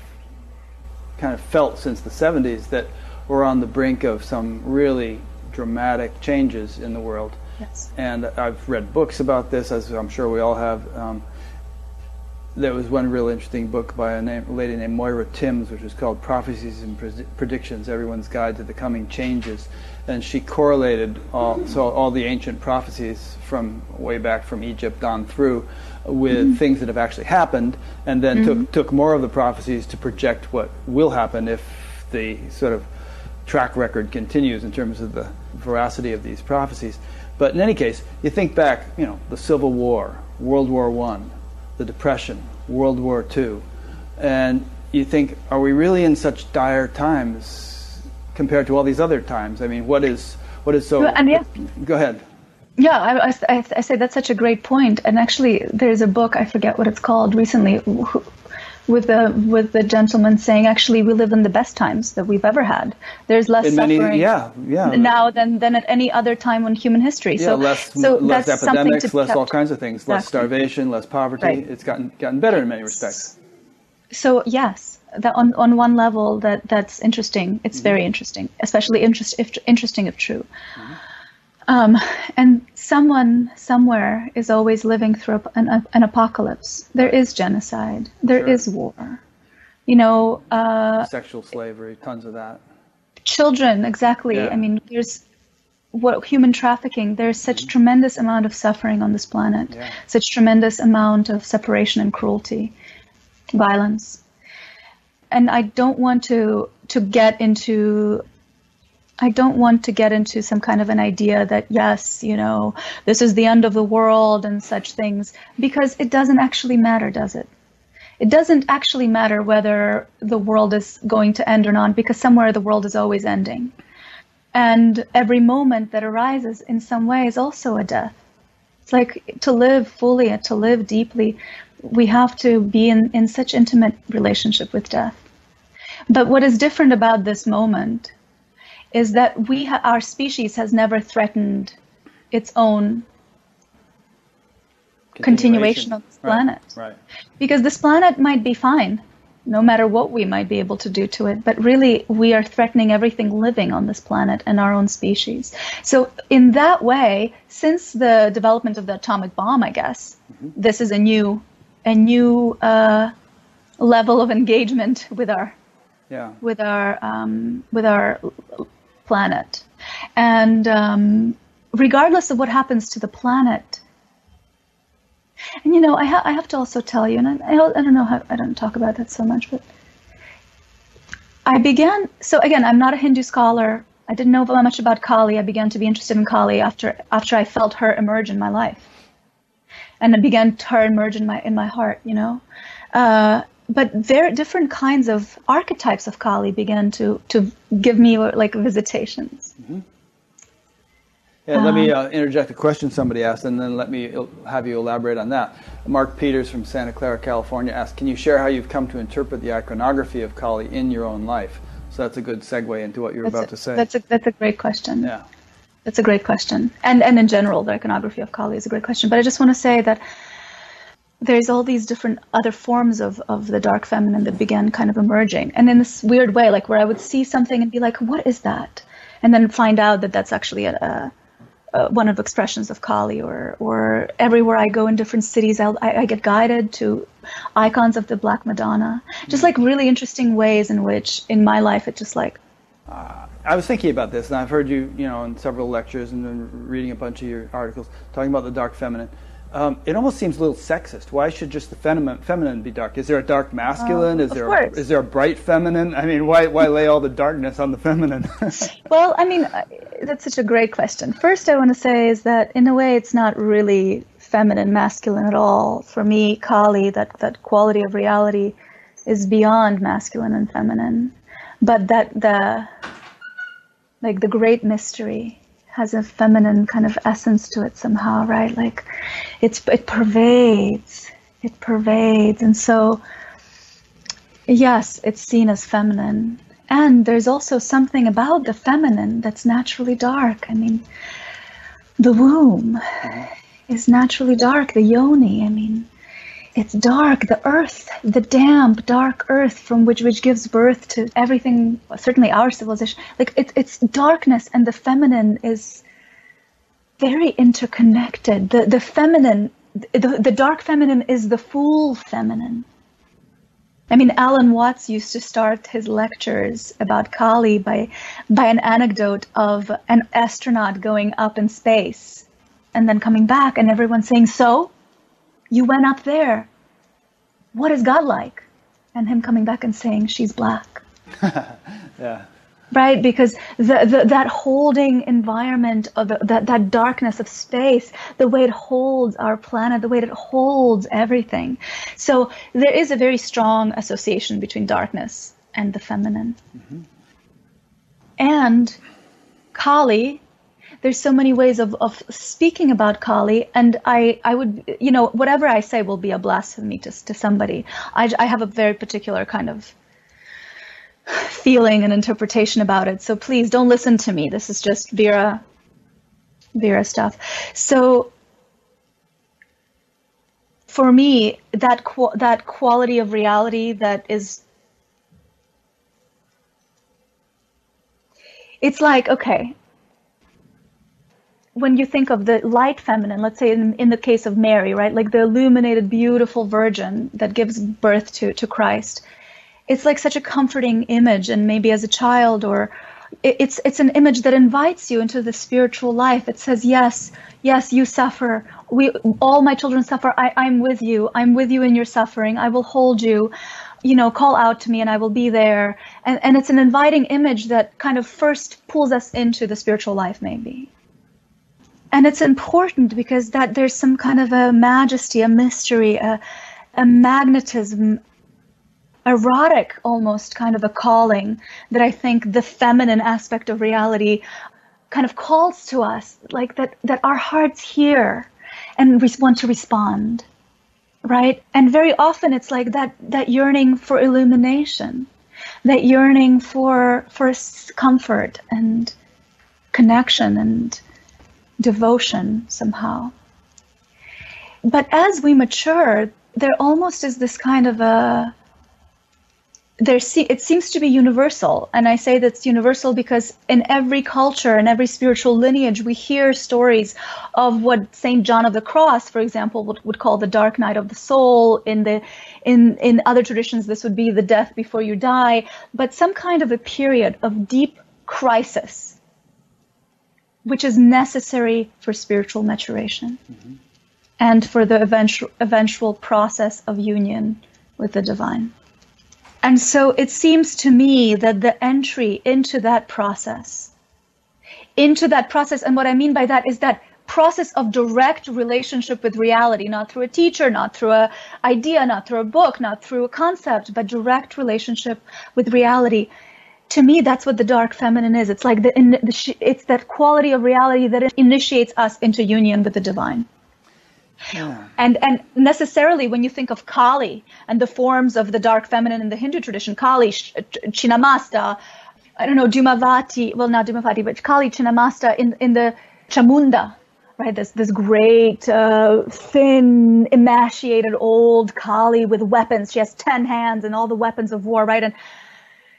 kind of felt since the 70s that we're on the brink of some really dramatic changes in the world. Yes. And I've read books about this, as I'm sure we all have. Um, there was one real interesting book by a, name, a, lady named Moira Timms, which was called Prophecies and Predictions Everyone's Guide to the Coming Changes. And she correlated all, so all the ancient prophecies from way back from Egypt on through with mm-hmm. things that have actually happened, and then mm-hmm. took, took more of the prophecies to project what will happen if the sort of track record continues in terms of the veracity of these prophecies. But in any case, you think back, you know, the Civil War, World War One, the Depression, World War Two, and you think, are we really in such dire times compared to all these other times? I mean, what is what is so? And yeah, go ahead. Yeah, I, I, I, say that's such a great point. And actually, there's a book I forget what it's called recently with the with the gentleman saying actually we live in the best times that we've ever had. There's less in suffering many, yeah, yeah. now than than at any other time in human history. Yeah, so less, so less epidemics, less all kinds of things, exactly. less starvation, less poverty. Right. It's gotten gotten better in many respects. So yes, that on on one level that that's interesting. It's mm-hmm. very interesting, especially interest if interesting if true. Mm-hmm. Um, and someone somewhere is always living through an, an apocalypse. There is genocide. There sure. is war. You know, uh, sexual slavery, tons of that. Children, exactly. Yeah. I mean, there's what human trafficking. There's such mm-hmm. tremendous amount of suffering on this planet. Yeah. Such tremendous amount of separation and cruelty, violence. And I don't want to to get into I don't want to get into some kind of an idea that, yes, you know, this is the end of the world and such things, because it doesn't actually matter, does it? It doesn't actually matter whether the world is going to end or not, because somewhere the world is always ending. And every moment that arises in some way is also a death. It's like to live fully and to live deeply, we have to be in, in such intimate relationship with death. But what is different about this moment is that we ha- our species has never threatened its own continuation, of this planet. Right, right. Because this planet might be fine, no matter what we might be able to do to it, but really we are threatening everything living on this planet and our own species. So in that way, since the development of the atomic bomb, I guess mm-hmm. this is a new, a new uh, level of engagement [laughs] with our, yeah. with our, um, with our planet. And um, regardless of what happens to the planet, and you know, I, ha- I have to also tell you, and I, I, don't, know how I don't talk about that so much, but I began. So again, I'm not a Hindu scholar. I didn't know much about Kali. I began to be interested in Kali after after I felt her emerge in my life, and I began her emerge in my in my heart. You know, uh, but very different kinds of archetypes of Kali began to to give me like visitations. Mm-hmm. Yeah, let me um, uh, interject a question somebody asked, and then let me have you elaborate on that. Mark Peters from Santa Clara, California asked, "Can you share how you've come to interpret the iconography of Kali in your own life?" So that's a good segue into what you're about a, to say. That's a that's a great question. Yeah, that's a great question, and and in general, the iconography of Kali is a great question. But I just want to say that there's all these different other forms of, of the dark feminine that began kind of emerging. And in this weird way, like where I would see something and be like, what is that? And then find out that that's actually a, a, one of expressions of Kali or, or everywhere I go in different cities, I, I get guided to icons of the Black Madonna. Just like really interesting ways in which in my life it just like. Uh, I was thinking about this and I've heard you, you know, in several lectures and reading a bunch of your articles talking about the dark feminine um, it almost seems a little sexist. Why should just the feminine, feminine be dark? Is there a dark masculine? Uh, is there a, is there a bright feminine? I mean, why why lay all the darkness on the feminine? [laughs] well, I mean, uh, that's such a great question. First, I want to say is that in a way, it's not really feminine, masculine at all. For me, Kali, that that quality of reality, is beyond masculine and feminine. But that the like the great mystery has a feminine kind of essence to it somehow, right? Like it's it pervades, it pervades, and so yes, it's seen as feminine. And there's also something about the feminine that's naturally dark. I mean, the womb is naturally dark, the yoni. I mean, it's dark the earth the damp dark earth from which which gives birth to everything certainly our civilization. Like it, it's darkness and the feminine is very interconnected. The the feminine the, the dark feminine is the full feminine. I mean, Alan Watts used to start his lectures about Kali by, by an anecdote of an astronaut going up in space and then coming back, and everyone saying, So, you went up there. What is God like? And him coming back and saying, She's black. [laughs] yeah. Right? Because the, the, that holding environment of the, that, that darkness of space, the way it holds our planet, the way it holds everything. So there is a very strong association between darkness and the feminine. Mm-hmm. And Kali there's so many ways of, of speaking about Kali, and I, I would, you know, whatever I say will be a blasphemy to, to somebody. I, I have a very particular kind of feeling and interpretation about it. So please don't listen to me. This is just Vera, Vera stuff. So for me, that qu- that quality of reality that is it's like okay when you think of the light feminine, let's say in, in, the case of Mary, right, like the illuminated, beautiful virgin that gives birth to, to Christ, it's like such a comforting image. And maybe as a child, or it's it's an image that invites you into the spiritual life. It says, yes, yes, you suffer. We all my children suffer. I, I'm with you. I'm with you in your suffering. I will hold you. You know, call out to me and I will be there. And and it's an inviting image that kind of first pulls us into the spiritual life, maybe and it's important because that there's some kind of a majesty, a mystery, a, a magnetism, erotic almost kind of a calling that I think the feminine aspect of reality kind of calls to us, like that that our hearts hear and we want to respond, right? And very often it's like that that yearning for illumination, that yearning for for comfort and connection and devotion somehow. But as we mature, there almost is this kind of a there it seems to be universal. And i say that's universal because in every culture and every spiritual lineage we hear stories of what saint john of the cross for example would, would call the dark night of the soul. In the in in other traditions this would be the death before you die. But some kind of a period of deep crisis which is necessary for spiritual maturation mm-hmm. and for the eventual, eventual process of union with the divine. And so it seems to me that the entry into that process, into that process, and what I mean by that is that process of direct relationship with reality, not through a teacher, not through a idea, not through a book, not through a concept, but direct relationship with reality to me that's what the dark feminine is it's like the, in, the it's that quality of reality that initiates us into union with the divine yeah. And and necessarily when you think of Kali and the forms of the dark feminine in the Hindu tradition, Kali, Chinnamasta, I don't know, Dhumavati, well not Dhumavati, but Kali Chinnamasta in in the Chamunda, right? This this great, uh, thin, emaciated old Kali with weapons. She has ten hands and all the weapons of war, right? And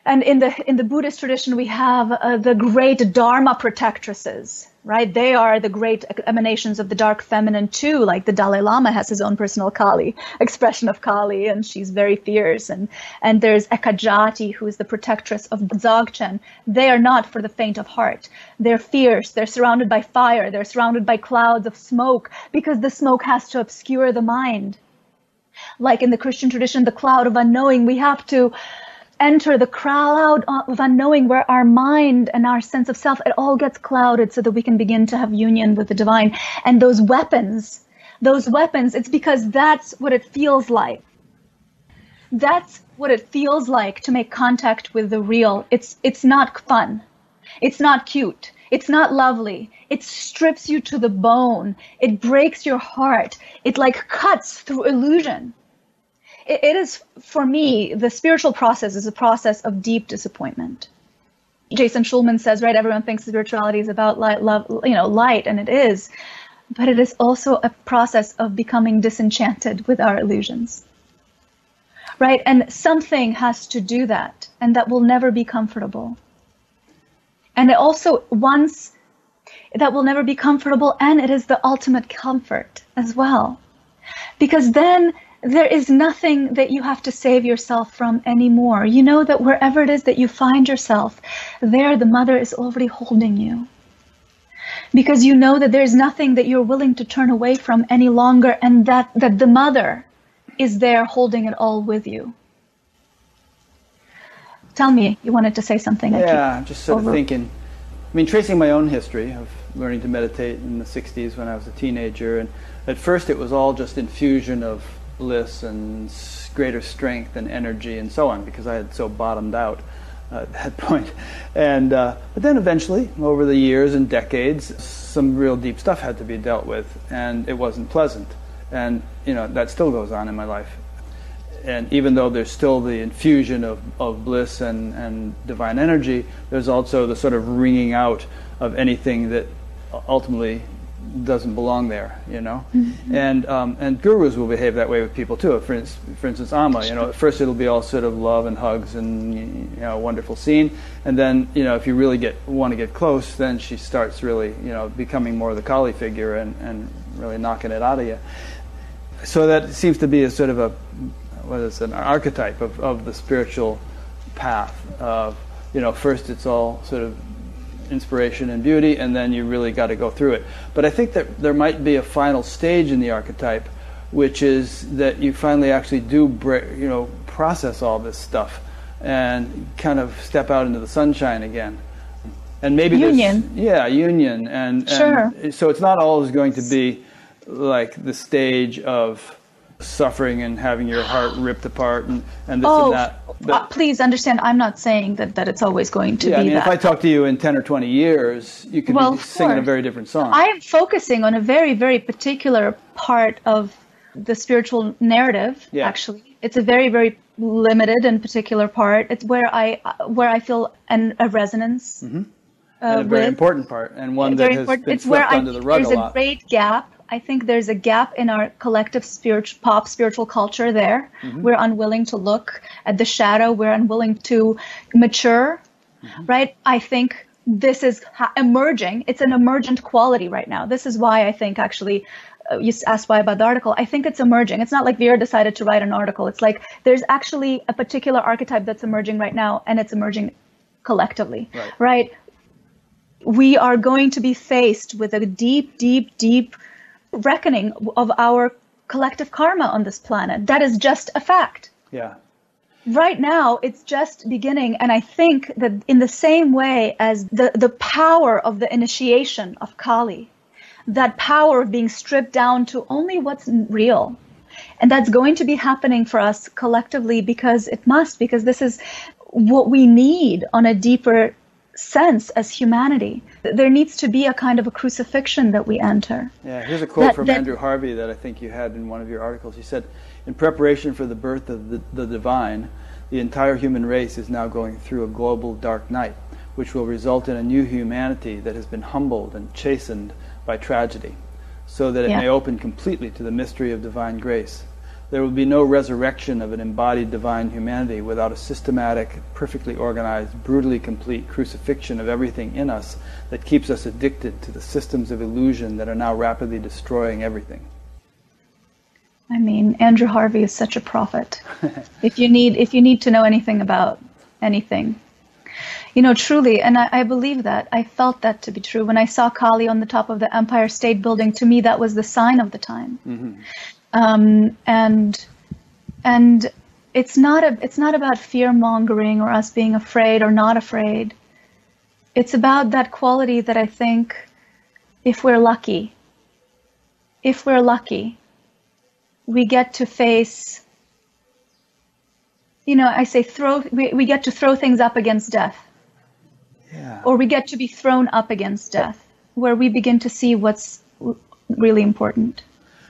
and in the in the Buddhist tradition, we have uh, the great Dharma protectresses, right? They are the great emanations of the dark feminine too. Like the Dalai Lama has his own personal Kali [laughs] expression of Kali, and she's very fierce. And and there's Ekajati, who is the protectress of Dzogchen. They are not for the faint of heart. They're fierce. They're surrounded by fire. They're surrounded by clouds of smoke because the smoke has to obscure the mind. Like in the Christian tradition, the cloud of unknowing, we have to enter the cloud of unknowing where our mind and our sense of self, it all gets clouded so that we can begin to have union with the divine. And those weapons, those weapons, it's because that's what it feels like. That's what it feels like to make contact with the real. It's, it's not fun. It's not cute. It's not lovely. It strips you to the bone. It breaks your heart. It like cuts through illusion it, it is for me the spiritual process is a process of deep disappointment. Jason Shulman says right everyone thinks spirituality is about light love you know light and it is but it is also a process of becoming disenchanted with our illusions. Right? And something has to do that and that will never be comfortable. And it also once that will never be comfortable and it is the ultimate comfort as well. Because then there is nothing that you have to save yourself from anymore. You know that wherever it is that you find yourself, there the mother is already holding you. Because you know that there's nothing that you're willing to turn away from any longer, and that, that the mother is there holding it all with you. Tell me, you wanted to say something. Yeah, I'm just sort over. of thinking. I mean, tracing my own history of learning to meditate in the 60s when I was a teenager, and at first it was all just infusion of bliss and greater strength and energy and so on because I had so bottomed out uh, at that [laughs] point. And uh, but then eventually, over the years and decades, some real deep stuff had to be dealt with, and it wasn't pleasant. And you know that still goes on in my life. And even though there's still the infusion of, of bliss and, and divine energy, there's also the sort of wringing out of anything that ultimately doesn't belong there, you know. Mm-hmm. And um, and gurus will behave that way with people too. For instance, for instance, Amma, you know, at first it'll be all sort of love and hugs and you know, a wonderful scene, and then you know, if you really get want to get close, then she starts really, you know, becoming more of the Kali figure and, and really knocking it out of you. So that seems to be a sort of a what is it, an archetype of, of the spiritual path of you know, first it's all sort of inspiration and beauty, and then you really got to go through it. But I think that there might be a final stage in the archetype, which is that you finally actually do, break, you know, process all this stuff and kind of step out into the sunshine again. And maybe union. Yeah, union, and, sure. And so it's not always going to be like the stage of suffering and having your heart ripped apart and, and this oh, and that. But, uh, please understand, I'm not saying that, that it's always going to yeah, be I mean, that. if I talk to you in 10 or 20 years, you could well, be singing a very different song. I am focusing on a very, very particular part of the spiritual narrative, yeah. actually. It's a very, very limited and particular part. It's where I where I feel an, a resonance. Mm-hmm. Uh, and a very with, important part, and one that has been it's swept under the rug a lot. There's a great gap I think there's a gap in our collective spiritual, pop spiritual culture there. Mm-hmm. We're unwilling to look at the shadow. We're unwilling to mature, mm-hmm. right? I think this is ha- emerging. It's an emergent quality right now. This is why I think actually uh, you asked why about the article. I think it's emerging. It's not like Vera decided to write an article. It's like there's actually a particular archetype that's emerging right now, and it's emerging collectively, right? right? We are going to be faced with a deep, deep, deep reckoning of our collective karma on this planet. That is just a fact. Yeah. Right now, it's just beginning, and I think that in the same way as the, the power of the initiation of Kali, that power of being stripped down to only what's real, and that's going to be happening for us collectively because it must, because this is what we need on a deeper sense as humanity. There needs to be a kind of a crucifixion that we enter. Yeah, here's a quote that, from that, Andrew Harvey that I think you had in one of your articles. He said, In preparation for the birth of the, the divine, the entire human race is now going through a global dark night, which will result in a new humanity that has been humbled and chastened by tragedy, so that it yeah. may open completely to the mystery of divine grace. There will be no resurrection of an embodied divine humanity without a systematic, perfectly organized, brutally complete crucifixion of everything in us that keeps us addicted to the systems of illusion that are now rapidly destroying everything. I mean, Andrew Harvey is such a prophet. [laughs] if you need if you need to know anything about anything, you know, truly, and I, I, believe that. I felt that to be true. When I saw Kali on the top of the Empire State Building, to me, that was the sign of the time. Mm-hmm. Um, and and it's not a it's not about fear mongering or us being afraid or not afraid. It's about that quality that I think, if we're lucky, if we're lucky, we get to face. You know, I say throw. We, we get to throw things up against death. Yeah. Or we get to be thrown up against death, where we begin to see what's really important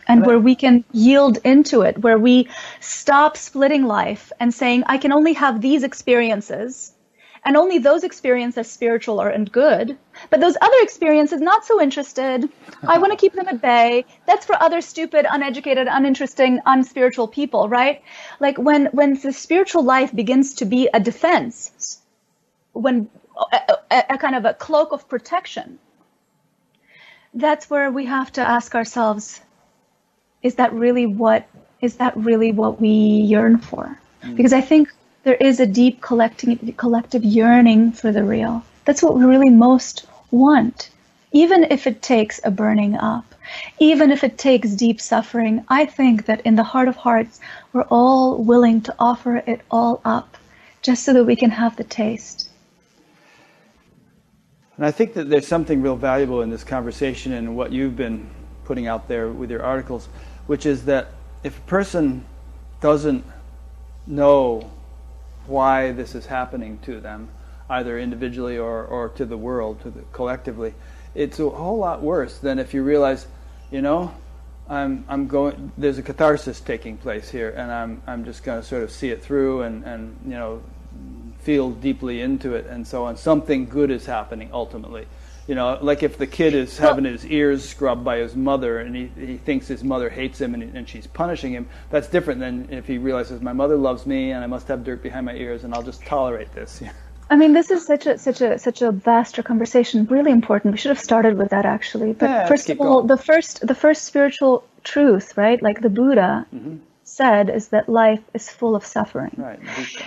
and where we can yield into it, where we stop splitting life and saying, I can only have these experiences, and only those experiences are spiritual or and good, but those other experiences not so interested. I want to keep them at bay. That's for other stupid, uneducated, uninteresting, unspiritual people, right? Like when when the spiritual life begins to be a defense, when a, a, a kind of a cloak of protection, that's where we have to ask ourselves is that really what is that really what we yearn for? Mm. Because I think there is a deep collective collective yearning for the real. That's what we really most want. Even if it takes a burning up, even if it takes deep suffering, I think that in the heart of hearts, we're all willing to offer it all up just so that we can have the taste. And I think that there's something real valuable in this conversation and what you've been putting out there with your articles which is that if a person doesn't know why this is happening to them, either individually or, or to the world, to the collectively, it's a whole lot worse than if you realize, you know, I'm I'm going. There's a catharsis taking place here, and I'm I'm just going to sort of see it through and and you know feel deeply into it and so on. Something good is happening ultimately. You know, like if the kid is having his ears scrubbed by his mother and he, he thinks his mother hates him and, and she's punishing him, that's different than if he realizes my mother loves me and I must have dirt behind my ears and I'll just tolerate this. [laughs] I mean, this is such a such a such a vaster conversation, really important. We should have started with that actually. But yeah, first of all, going. the first the first spiritual truth, right? Like the Buddha mm-hmm said is that life is full of suffering. Right.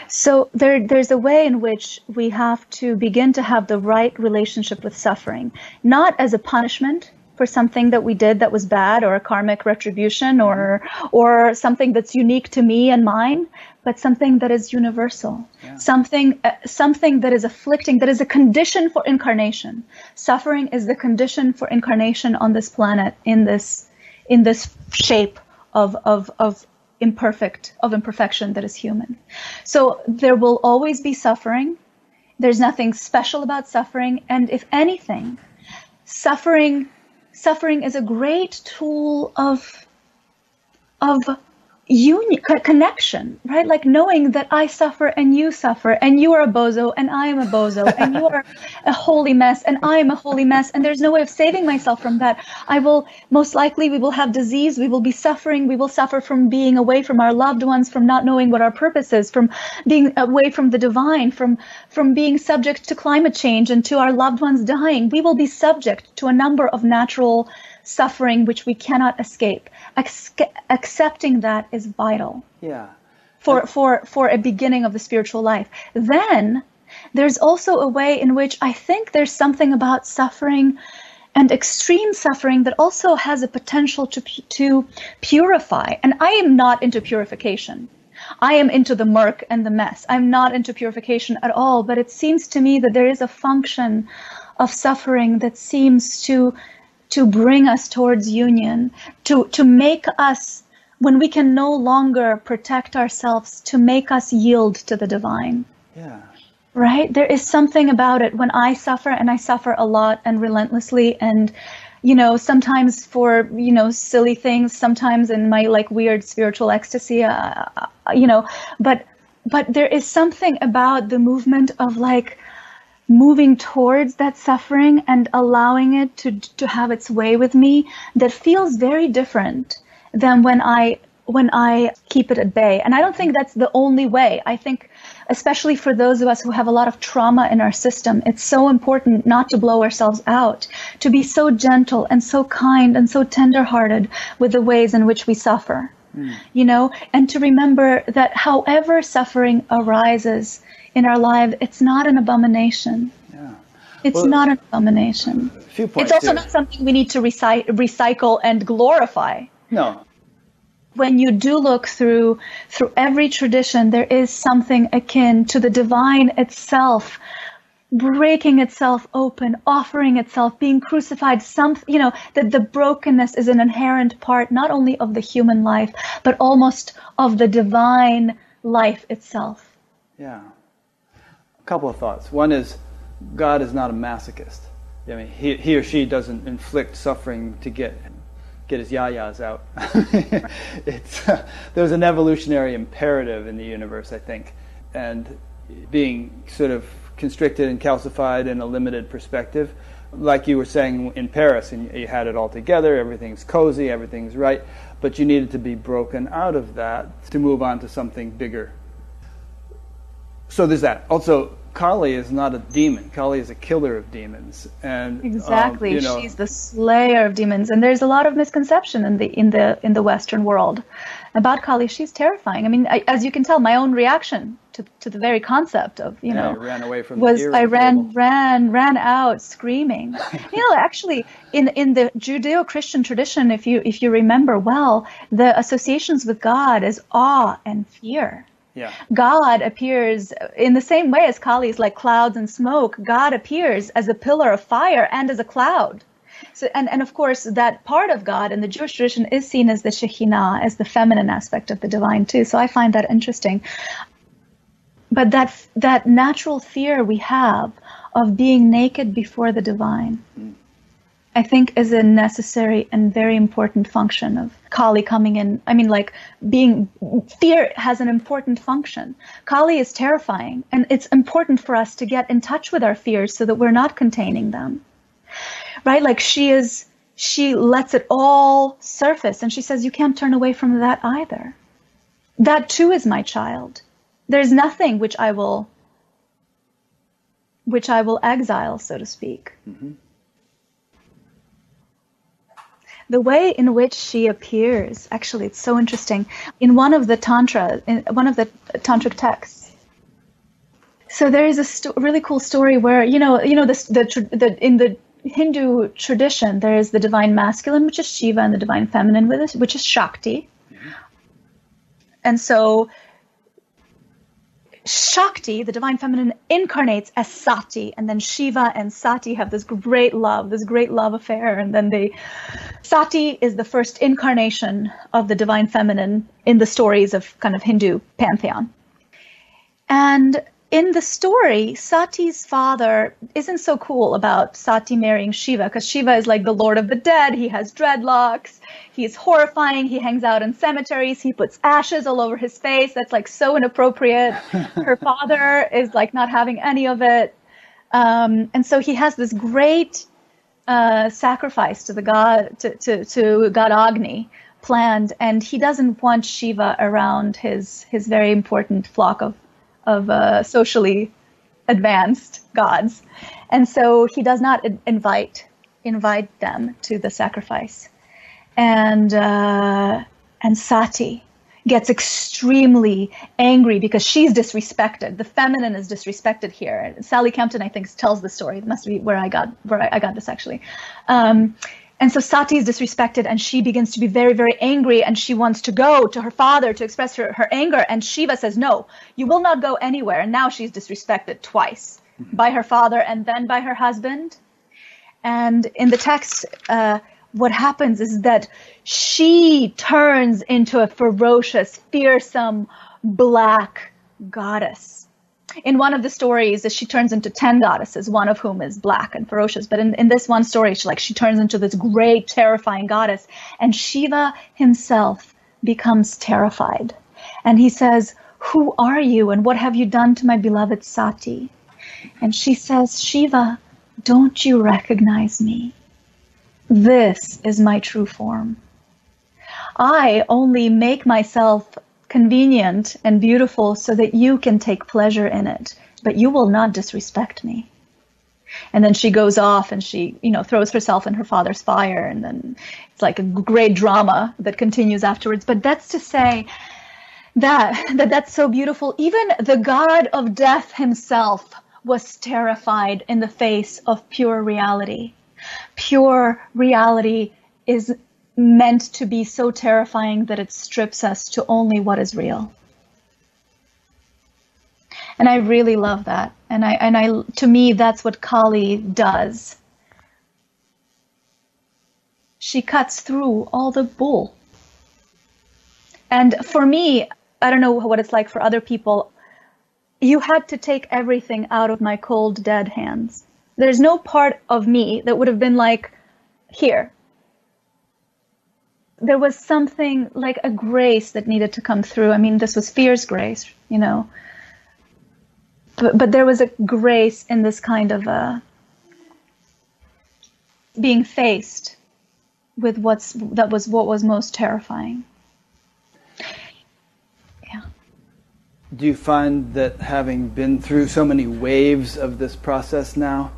So there, there's a way in which we have to begin to have the right relationship with suffering, not as a punishment for something that we did that was bad or a karmic retribution or or something that's unique to me and mine but something that is universal yeah. something uh, something that is afflicting that is a condition for incarnation suffering is the condition for incarnation on this planet in this in this shape of of of imperfect, of imperfection that is human. So there will always be suffering. There's nothing special about suffering. And if anything, suffering, suffering is a great tool of, of union connection right? Like knowing that i suffer and you suffer and you are a bozo and i am a bozo [laughs] and you are a holy mess and i am a holy mess and there's no way of saving myself from that. I will most likely we will have disease we will be suffering we will suffer from being away from our loved ones from not knowing what our purpose is from being away from the divine from from being subject to climate change and to our loved ones dying. We will be subject to a number of natural suffering which we cannot escape. Accepting that is vital. Yeah. For, for, for a beginning of the spiritual life. Then there's also a way in which I think there's something about suffering and extreme suffering that also has a potential to, to purify. And I am not into purification. I am into the murk and the mess. I'm not into purification at all, but it seems to me that there is a function of suffering that seems to to bring us towards union, to, to make us, when we can no longer protect ourselves, to make us yield to the divine. Yeah. Right? There is something about it when I suffer, and I suffer a lot and relentlessly, and you know, sometimes for, you know, silly things, sometimes in my like weird spiritual ecstasy, uh, uh you know, but, but there is something about the movement of like, moving towards that suffering and allowing it to to have its way with me that feels very different than when I when I keep it at bay. And I don't think that's the only way. I think, especially for those of us who have a lot of trauma in our system, it's so important not to blow ourselves out, to be so gentle and so kind and so tenderhearted with the ways in which we suffer. Mm. You know, and to remember that however suffering arises in our life, it's not an abomination. Yeah. It's well, not an abomination. It's also here. not something we need to recy- recycle and glorify. No, when you do look through through every tradition there is something akin to the divine itself breaking itself open offering itself being crucified some you know that the brokenness is an inherent part not only of the human life but almost of the divine life itself yeah couple of thoughts one is god is not a masochist i mean he, he or she doesn't inflict suffering to get get his yayas out. [laughs] it's, uh, [laughs] there's an evolutionary imperative in the universe, I think, and being sort of constricted and calcified in a limited perspective. Like you were saying in Paris, and you had it all together, everything's cozy, everything's right, but you needed to be broken out of that to move on to something bigger. So there's that. Also, Kali is not a demon. Kali is a killer of demons, and um, exactly, um, you know, she's the slayer of demons. And there's a lot of misconception in the in the in the Western world about Kali. She's terrifying. I mean, I, as you can tell, my own reaction to, to the very concept of you yeah, know ran away from was I ran table. ran ran out screaming. [laughs] you know, actually, in in the Judeo-Christian tradition, if you if you remember well, the associations with God is awe and fear. Yeah. God appears in the same way as Kali is like clouds and smoke. God appears as a pillar of fire and as a cloud. So, and, and of course, that part of God in the Jewish tradition is seen as the Shekhinah, as the feminine aspect of the divine too. So I find that interesting. But that that natural fear we have of being naked before the divine. Mm I think is a necessary and very important function of Kali coming in. I mean, like being fear has an important function. Kali is terrifying, and it's important for us to get in touch with our fears so that we're not containing them. Right? Like she is, she lets it all surface, and she says, You can't turn away from that either. That too is my child. There's nothing which I will, which I will exile, so to speak. Mm-hmm the way in which she appears, actually, it's so interesting. In one of the tantra, in one of the tantric texts, so there is a sto- really cool story where you know, you know, the, the, the in the Hindu tradition, there is the divine masculine, which is Shiva, and the divine feminine, which is Shakti. Mm-hmm. And so Shakti, the divine feminine, incarnates as Sati, and then Shiva and Sati have this great love, this great love affair, and then they. Sati is the first incarnation of the divine feminine in the stories of kind of Hindu pantheon. And in the story, Sati's father isn't so cool about Sati marrying Shiva because Shiva is like the lord of the dead. He has dreadlocks. He's horrifying. He hangs out in cemeteries. He puts ashes all over his face. That's like so inappropriate. [laughs] Her father is like not having any of it. Um, and so he has this great uh, sacrifice to the god to, to, to god Agni planned, and he doesn't want Shiva around his his very important flock of of uh, socially advanced gods, and so he does not invite invite them to the sacrifice, and uh, and Sati gets extremely angry because she's disrespected. The feminine is disrespected here. Sally Kempton, I think, tells the story. It must be where I got where I, got this actually. Um, and so Sati is disrespected and she begins to be very, very angry and she wants to go to her father to express her, her anger. And Shiva says, No, you will not go anywhere. And now she's disrespected twice mm-hmm. by her father and then by her husband. And in the text, uh, what happens is that she turns into a ferocious, fearsome, black goddess in one of the stories she turns into 10 goddesses one of whom is black and ferocious. But in, in this one story she like she turns into this great terrifying goddess and shiva himself becomes terrified. And he says who are you and what have you done to my beloved sati? And she says shiva don't you recognize me? This is my true form. I only make myself convenient and beautiful so that you can take pleasure in it, but you will not disrespect me. And then she goes off and she, you know, throws herself in her father's fire, and then it's like a great drama that continues afterwards. But that's to say that that that's so beautiful. Even the god of death himself was terrified in the face of pure reality. Pure reality is meant to be so terrifying that it strips us to only what is real. And I really love that. And I and I to me that's what Kali does. She cuts through all the bull. And for me, I don't know what it's like for other people. You had to take everything out of my cold, dead hands. There's no part of me that would have been like, here, there was something like a grace that needed to come through. I mean, this was fierce grace, you know. But, but there was a grace in this kind of uh, being faced with what's that was what was most terrifying. Yeah. Do you find that having been through so many waves of this process now,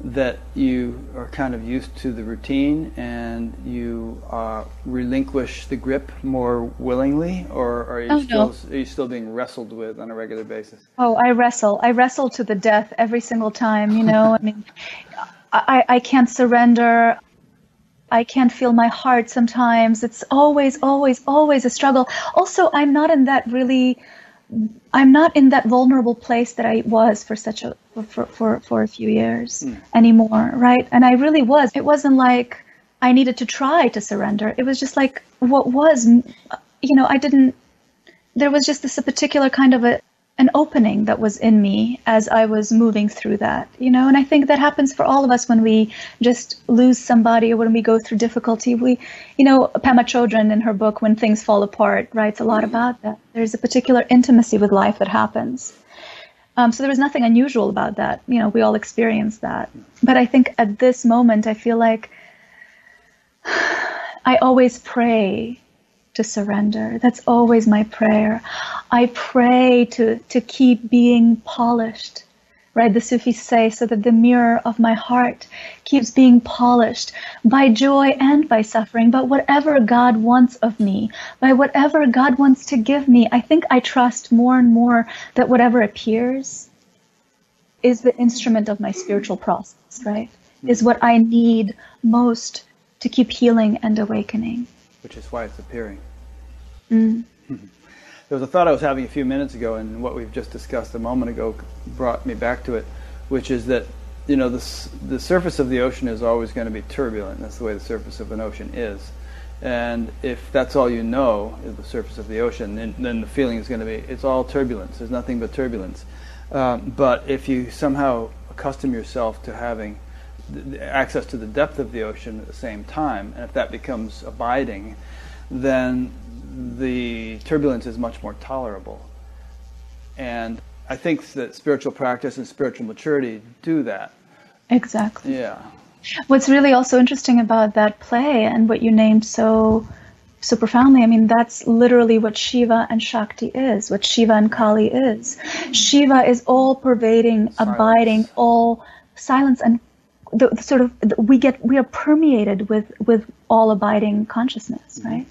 that you are kind of used to the routine and you uh, relinquish the grip more willingly, or are you oh, still no. are you still being wrestled with on a regular basis? Oh, I wrestle. I wrestle to the death every single time. You know, I mean, I I can't surrender. I can't feel my heart sometimes. It's always, always, always a struggle. Also, I'm not in that really I'm not in that vulnerable place that I was for such a for for, for a few years mm. anymore, right? And I really was. It wasn't like I needed to try to surrender. It was just like what was, you know, I didn't. There was just this a particular kind of a an opening that was in me as I was moving through that, you know, and I think that happens for all of us when we just lose somebody or when we go through difficulty. We, you know, Pema Chodron in her book, When Things Fall Apart, writes a lot about that. There's a particular intimacy with life that happens. Um, so there was nothing unusual about that. You know, we all experience that. But I think at this moment, I feel like [sighs] I always pray to surrender. That's always my prayer. I pray to, to keep being polished, right? The Sufis say, so that the mirror of my heart keeps being polished by joy and by suffering, but whatever God wants of me, by whatever God wants to give me, I think I trust more and more that whatever appears is the instrument of my spiritual process, right? Hmm. Is what I need most to keep healing and awakening. Which is why it's appearing. Mm. [laughs] There was a thought I was having a few minutes ago, and what we've just discussed a moment ago brought me back to it, which is that you know the the surface of the ocean is always going to be turbulent. That's the way the surface of an ocean is, and if that's all you know is the surface of the ocean, then, then the feeling is going to be it's all turbulence. There's nothing but turbulence. Um, but if you somehow accustom yourself to having access to the depth of the ocean at the same time, and if that becomes abiding, then the turbulence is much more tolerable. And I think that spiritual practice and spiritual maturity do that. Exactly. Yeah. What's really also interesting about that play and what you named so so profoundly, I mean, that's literally what Shiva and Shakti is, what Shiva and Kali is. Shiva is all pervading, silence. abiding, all silence and the, the sort of we get we are permeated with with all abiding consciousness, right?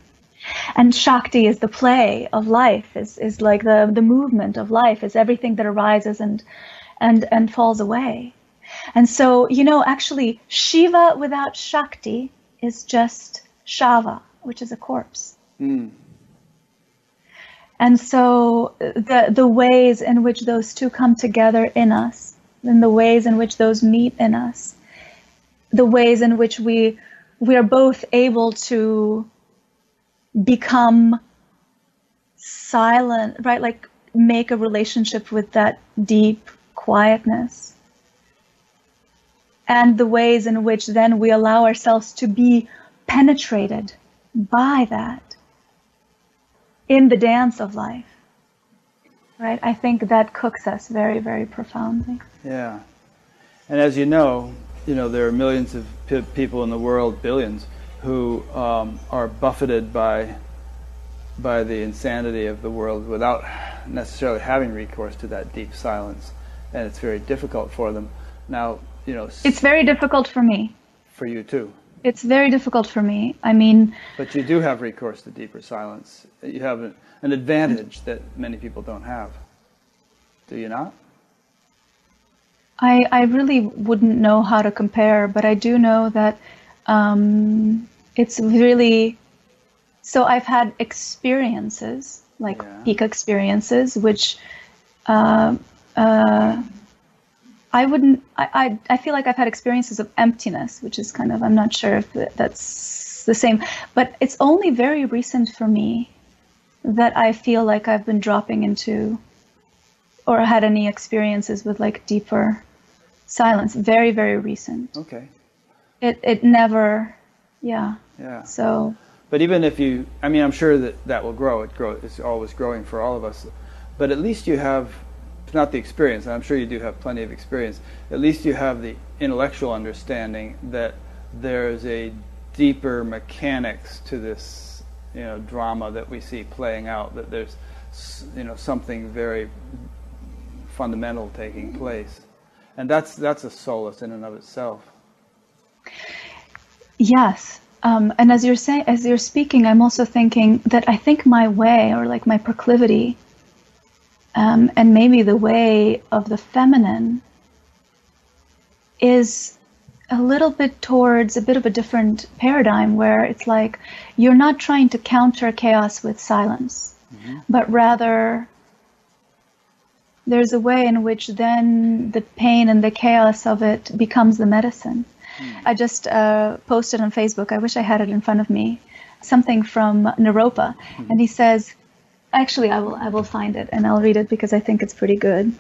And Shakti is the play of life, is, is like the, the movement of life, is everything that arises and, and, and falls away. And so, you know, actually, Shiva without Shakti is just Shava, which is a corpse. Mm. And so the, the ways in which those two come together in us, and the ways in which those meet in us, the ways in which we, we are both able to become silent, right? Like make a relationship with that deep quietness. And the ways in which then we allow ourselves to be penetrated by that in the dance of life. Right? I think that cooks us very, very profoundly. Yeah. And as you know, you know, there are millions of p- people in the world, billions, who um, are buffeted by by the insanity of the world without necessarily having recourse to that deep silence, and it's very difficult for them. Now, you know, it's very difficult for me. For you too. It's very difficult for me. I mean, but you do have recourse to deeper silence. You have an, an advantage that many people don't have. Do you not? I, I really wouldn't know how to compare, but I do know that um, it's really so I've had experiences like yeah. peak experiences, which uh, uh, I wouldn't. I, I, I feel like I've had experiences of emptiness, which is kind of I'm not sure if that's the same, but it's only very recent for me that I feel like I've been dropping into or had any experiences with like deeper silence. Very very recent. Okay. It it never, yeah. Yeah. So but even if you, I mean, I'm sure that that will grow. It grow. It's always growing for all of us. But at least you have, not the experience, and I'm sure you do have plenty of experience. At least you have the intellectual understanding that there's a deeper mechanics to this, you know, drama that we see playing out. That there's, you know, something very fundamental taking place, and that's that's a solace in and of itself. Yes, um, and as you're saying, as you're speaking, I'm also thinking that I think my way, or like my proclivity, um, and maybe the way of the feminine, is a little bit towards a bit of a different paradigm where it's like you're not trying to counter chaos with silence, mm-hmm. but rather there's a way in which then the pain and the chaos of it becomes the medicine. I just uh, posted on Facebook. I wish I had it in front of me. Something from Naropa, mm. and he says, "Actually, I will. I will find it and I'll read it because I think it's pretty good."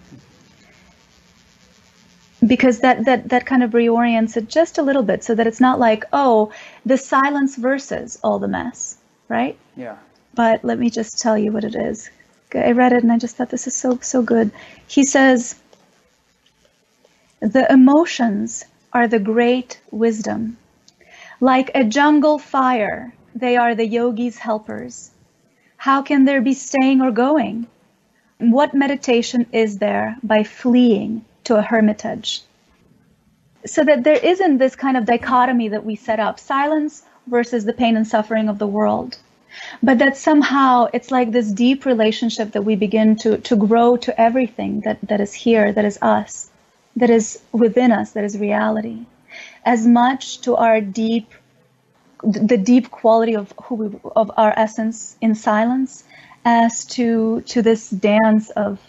Because that that that kind of reorients it just a little bit, so that it's not like, oh, the silence versus all the mess, right? Yeah. But let me just tell you what it is. I read it and I just thought this is so so good. He says, the emotions are the great wisdom. Like a jungle fire, they are the yogi's helpers. How can there be staying or going? What meditation is there by fleeing to a hermitage? So that there isn't this kind of dichotomy that we set up silence versus the pain and suffering of the world. But that somehow it's like this deep relationship that we begin to, to grow to everything that, that is here, that is us that is within us, that is reality, as much to our deep, the deep quality of who we, of our essence in silence, as to to this dance of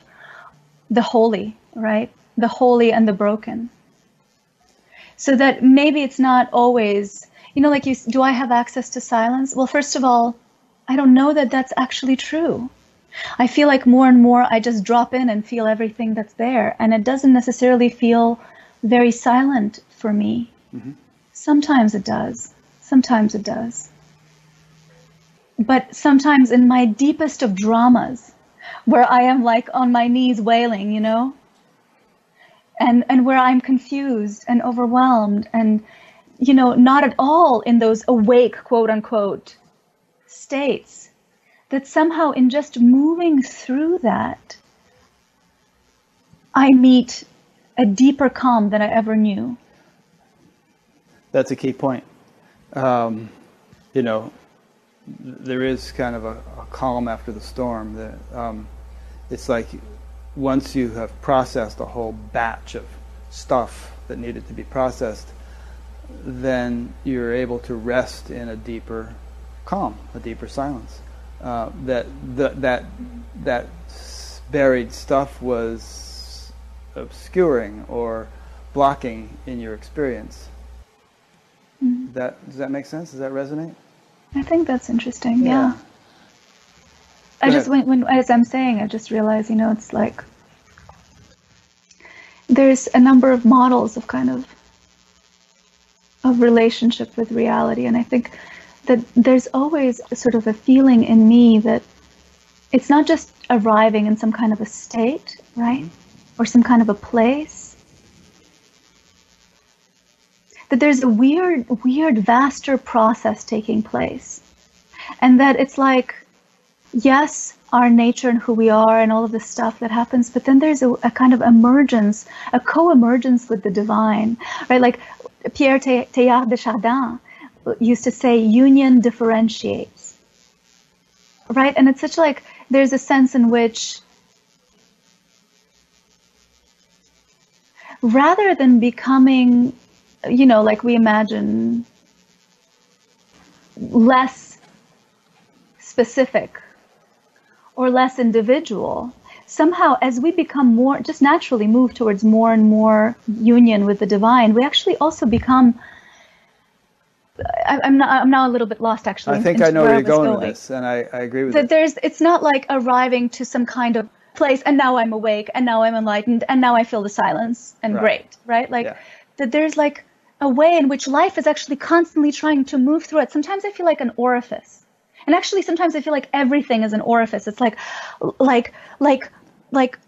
the holy, right? The holy and the broken. So that maybe it's not always, you know, like you, do I have access to silence? Well, first of all, I don't know that that's actually true. I feel like more and more I just drop in and feel everything that's there. And it doesn't necessarily feel very silent for me. Mm-hmm. Sometimes it does. Sometimes it does. But sometimes in my deepest of dramas, where I am like on my knees wailing, you know, and, and where I'm confused and overwhelmed and, you know, not at all in those awake, quote unquote, states that somehow in just moving through that, I meet a deeper calm than I ever knew. That's a key point. Um, you know, there is kind of a, a calm after the storm. That um, it's like once you have processed a whole batch of stuff that needed to be processed, then you're able to rest in a deeper calm, a deeper silence uh, that the, that that buried stuff was obscuring or blocking in your experience. Mm-hmm. That does that make sense? Does that resonate? I think that's interesting. Yeah. yeah. I just when, when as I'm saying, I just realized, you know, it's like there's a number of models of kind of of relationship with reality, and I think that there's always sort of a feeling in me that it's not just arriving in some kind of a state, right? Mm-hmm. Or some kind of a place. That there's a weird, weird, vaster process taking place. And that it's like yes, our nature and who we are and all of this stuff that happens, but then there's a, a kind of emergence, a co-emergence with the divine, right? Like Pierre Teilhard de Chardin used to say, union differentiates, right? And it's such like, there's a sense in which rather than becoming, you know, like we imagine less specific or less individual, somehow as we become more, just naturally move towards more and more union with the divine, we actually also become. I, am not, I'm now a little bit lost actually. I think I know where you're going, going, with this, and I, I agree with that. There's, it's not like arriving to some kind of place and now I'm awake and now I'm enlightened and now I feel the silence and right. great, right? Like yeah. that there's like a way in which life is actually constantly trying to move through it. Sometimes I feel like an orifice. And actually sometimes I feel like everything is an orifice. It's like like like like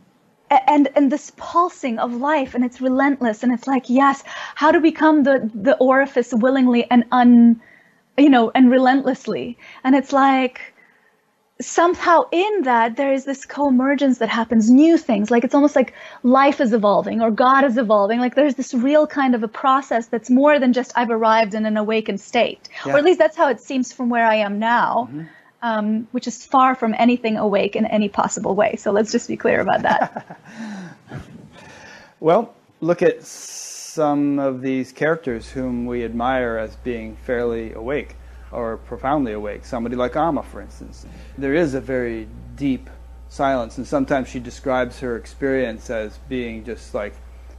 and and this pulsing of life and it's relentless and it's like yes how to become the the orifice willingly and un you know and relentlessly. And it's like somehow in that there is this co-emergence that happens new things. Like it's almost like life is evolving or god is evolving. Like there's this real kind of a process that's more than just i've arrived in an awakened state. Yeah. or at least that's how it seems from where i am now. Mm-hmm. Um, which is far from anything awake in any possible way so let's just be clear about that [laughs] well look at some of these characters whom we admire as being fairly awake or profoundly awake. Somebody like Amma, for instance. There is a very deep silence, and sometimes she describes her experience as being just like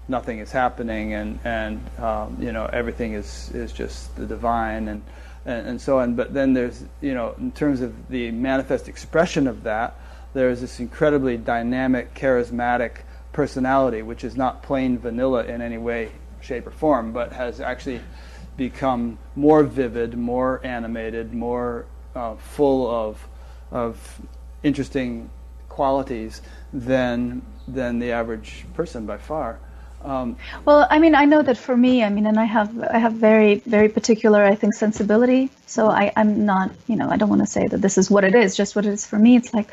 nothing is happening, and and um, you know everything is is just the divine, and, and and so on. But then there's you know in terms of the manifest expression of that, there's this incredibly dynamic, charismatic personality, which is not plain vanilla in any way, shape, or form, but has actually become more vivid, more animated, more uh, full of of interesting qualities than than the average person by far. Um, well, I mean, I know that for me, I mean, and I have I have very very particular, I think, sensibility. So I I'm not, you know, I don't want to say that this is what it is, just what it is for me. It's like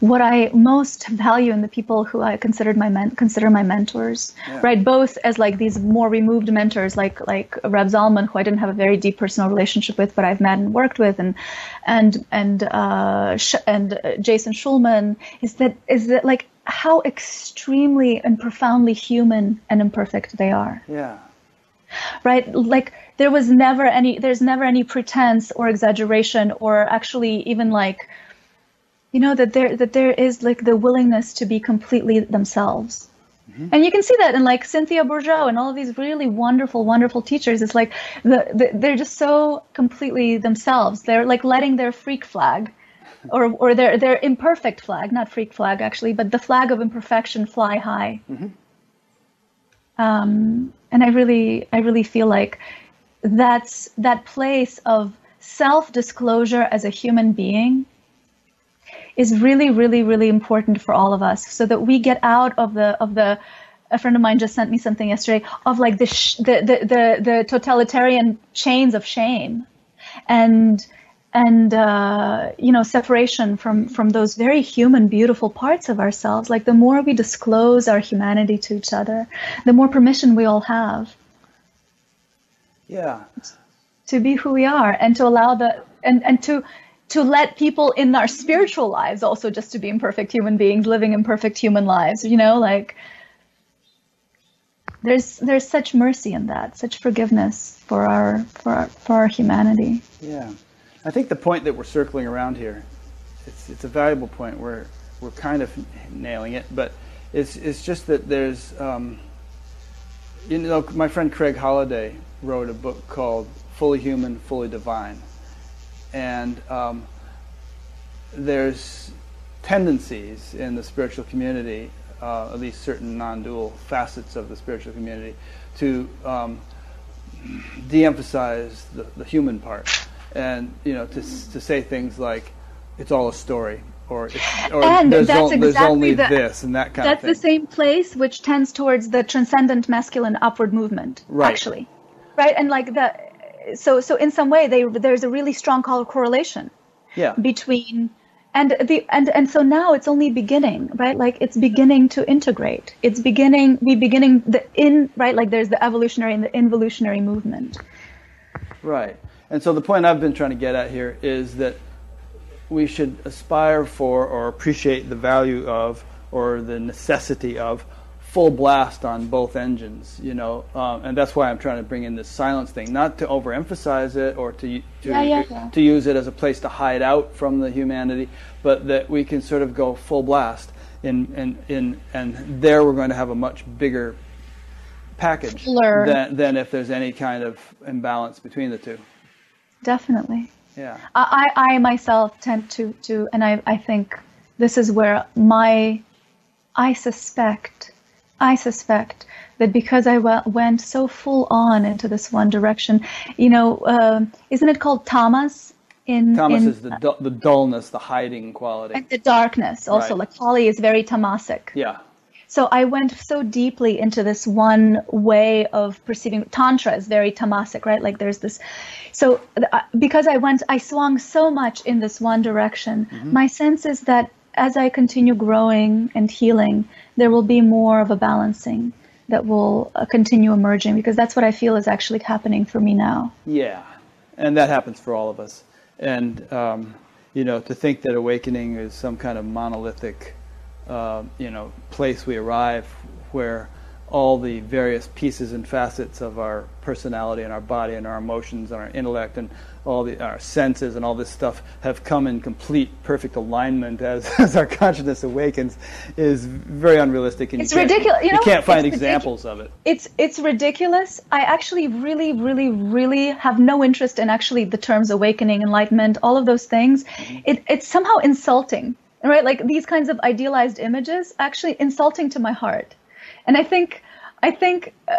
what I most value in the people who I considered my men, consider my mentors, yeah. right? Both as like these more removed mentors, like like Reb Zalman, who I didn't have a very deep personal relationship with, but I've met and worked with, and and and uh, and uh, Jason Shulman. Is that is that like how extremely and profoundly human and imperfect they are. Yeah. Right? Like there was never any there's never any pretense or exaggeration or actually even like you know that there that there is like the willingness to be completely themselves. Mm-hmm. And you can see that in like Cynthia Bourgeault and all of these really wonderful, wonderful teachers. It's like the, the, they're just so completely themselves. They're like letting their freak flag or or their their imperfect flag, not freak flag actually, but the flag of imperfection fly high. Mm-hmm. Um, and I really I really feel like that's that place of self disclosure as a human being is really really really important for all of us, so that we get out of the of the a friend of mine just sent me something yesterday of like the sh- the, the, the the totalitarian chains of shame and and uh, you know separation from from those very human beautiful parts of ourselves like the more we disclose our humanity to each other the more permission we all have yeah. to be who we are and to allow the and and to to let people in our spiritual lives also just to be imperfect human beings living imperfect human lives you know like there's there's such mercy in that such forgiveness for our for our, for our humanity. Yeah I think the point that we're circling around here, it's, it's a valuable point. We're, we're kind of nailing it, but it's, it's just that there's, um, you know, my friend Craig Holliday wrote a book called Fully Human, Fully Divine. And um, there's tendencies in the spiritual community, uh, at least certain non dual facets of the spiritual community, to um, [clears throat] de emphasize the, the human part and you know to to say things like it's all a story or, or and there's, that's exactly there's only the, this and that kind that's of thing. That's the same place which tends towards the transcendent masculine upward movement right. actually. Right? And like the so so in some way they, there's a really strong correlation yeah. between and the and and so now it's only beginning right? Like it's beginning to integrate. It's beginning we beginning the in right? Like there's the evolutionary and the involutionary movement. Right and so the point i've been trying to get at here is that we should aspire for or appreciate the value of or the necessity of full blast on both engines, you know, um, and that's why I'm trying to bring in this silence thing, not to overemphasize it or to to, yeah, yeah, yeah. to use it as a place to hide out from the humanity, but that we can sort of go full blast in in, in and there we're going to have a much bigger package than, than if there's any kind of imbalance between the two. Definitely. Yeah. I, I myself tend to, to and I, I think this is where my I suspect I suspect that because I w- went so full on into this one direction, you know, uh, isn't it called tamas? In, tamas in, is the, du- the dullness, the hiding quality. And the darkness also. Right. Like Kali is very tamasic. Yeah. So I went so deeply into this one way of perceiving. Tantra is very tamasic, right? Like there's this. So uh, because I went, I swung so much in this one direction. Mm-hmm. My sense is that as I continue growing and healing, there will be more of a balancing that will uh, continue emerging because that's what I feel is actually happening for me now. Yeah, and that happens for all of us. And um, you know, to think that awakening is some kind of monolithic, uh, you know, place we arrive where all the various pieces and facets of our personality and our body and our emotions and our intellect and all the our senses and all this stuff have come in complete perfect alignment as, [laughs] as our consciousness awakens is very unrealistic and it's you ridiculous you, know, can't find examples of it. it's it's ridiculous. I actually really really really have no interest in actually the terms awakening enlightenment all of those things. Mm-hmm. it, it's somehow insulting right? Like these kinds of idealized images actually insulting to my heart and I think, I think, uh,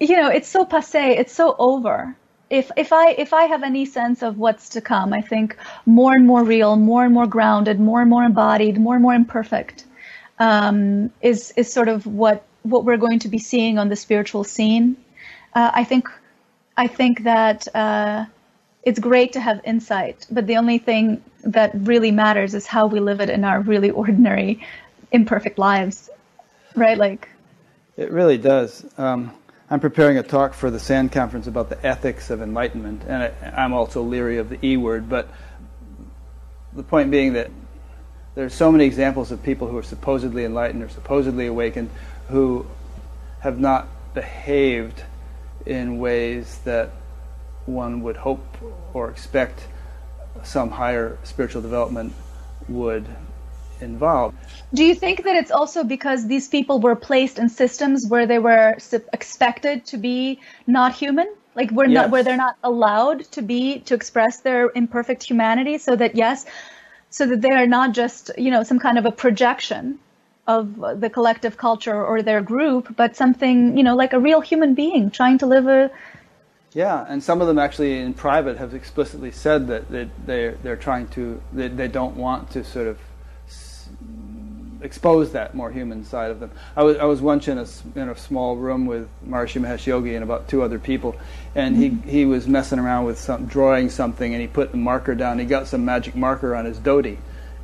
you know, it's so passe, it's so over. If if I if I have any sense of what's to come, I think more and more real, more and more grounded, more and more embodied, more and more imperfect, um, is is sort of what what we're going to be seeing on the spiritual scene. Uh, I think I think that uh, it's great to have insight, but the only thing that really matters is how we live it in our really ordinary, imperfect lives, right? Like it really does. Um, I'm preparing a talk for the SAND conference about the ethics of enlightenment, and I, am also leery of the E word, but the point being that there are so many examples of people who are supposedly enlightened or supposedly awakened who have not behaved in ways that one would hope or expect some higher spiritual development would involved. Do you think that it's also because these people were placed in systems where they were expected to be not human? Like we're yes. not where they're not allowed to be to express their imperfect humanity so that yes, so that they are not just, you know, some kind of a projection of the collective culture or their group, but something, you know, like a real human being trying to live a yeah, and some of them actually in private have explicitly said that they, they're, they're trying to, they, they don't want to sort of expose that more human side of them. I was, I was once in a, in a small room with Maharishi Mahesh Yogi and about two other people, and he, he was messing around with some, drawing something, and he put the marker down. He got some magic marker on his dhoti,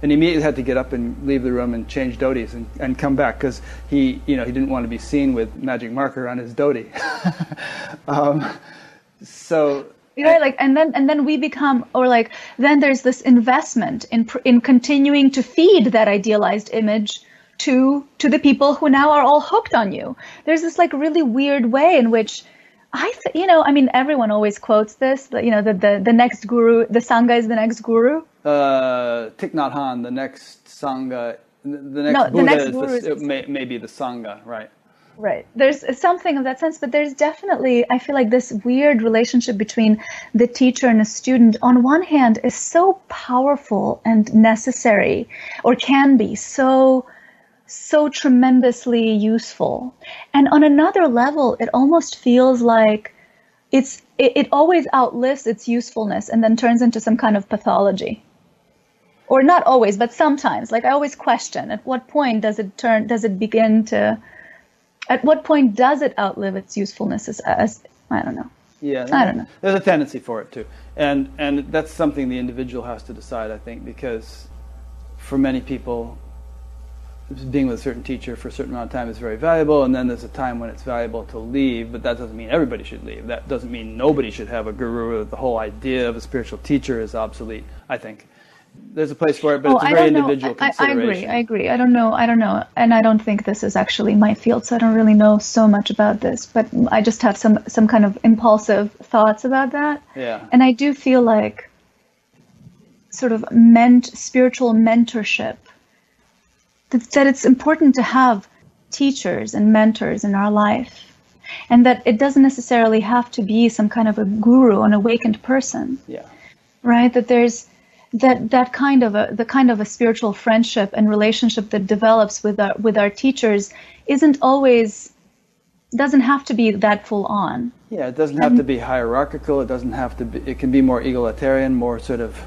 and he immediately had to get up and leave the room and change dhotis and, and come back because he, you know, he didn't want to be seen with magic marker on his dhoti. [laughs] um, so right like and then and then we become or like then there's this investment in in continuing to feed that idealized image to to the people who now are all hooked on you. There's this like really weird way in which i th- you know i mean everyone always quotes this that you know the, the the next guru the sangha is the next guru? Uh Thich Nhat Hanh the next sangha the next no, Buddha the next is, the, is may, may be the sangha right Right. There's something of that sense, but there's definitely, I feel like this weird relationship between the teacher and the student, on one hand, is so powerful and necessary, or can be so, so tremendously useful. And on another level, it almost feels like it's, it, it always outlives its usefulness and then turns into some kind of pathology or not always, but sometimes. Like I always question, at what point does it turn? Does it begin to at what point does it outlive its usefulness as, as I don't know. Yeah, I don't know. There's a tendency for it too, and and that's something the individual has to decide. I think because for many people, being with a certain teacher for a certain amount of time is very valuable, and then there's a time when it's valuable to leave, but that doesn't mean everybody should leave. That doesn't mean nobody should have a guru. The whole idea of a spiritual teacher is obsolete, I think. There's a place for it, but oh, it's a very individual I, I agree. I agree. I don't know. I don't know. And I don't think this is actually my field, so I don't really know so much about this. But I just have some some kind of impulsive thoughts about that. Yeah. And I do feel like sort of ment spiritual mentorship that, that it's important to have teachers and mentors in our life and that it doesn't necessarily have to be some kind of a guru an awakened person Yeah. right that there's that that kind of a the kind of a spiritual friendship and relationship that develops with our with our teachers isn't always doesn't have to be that full on Yeah, it doesn't have to be hierarchical. It doesn't have to be. It can be more egalitarian, more sort of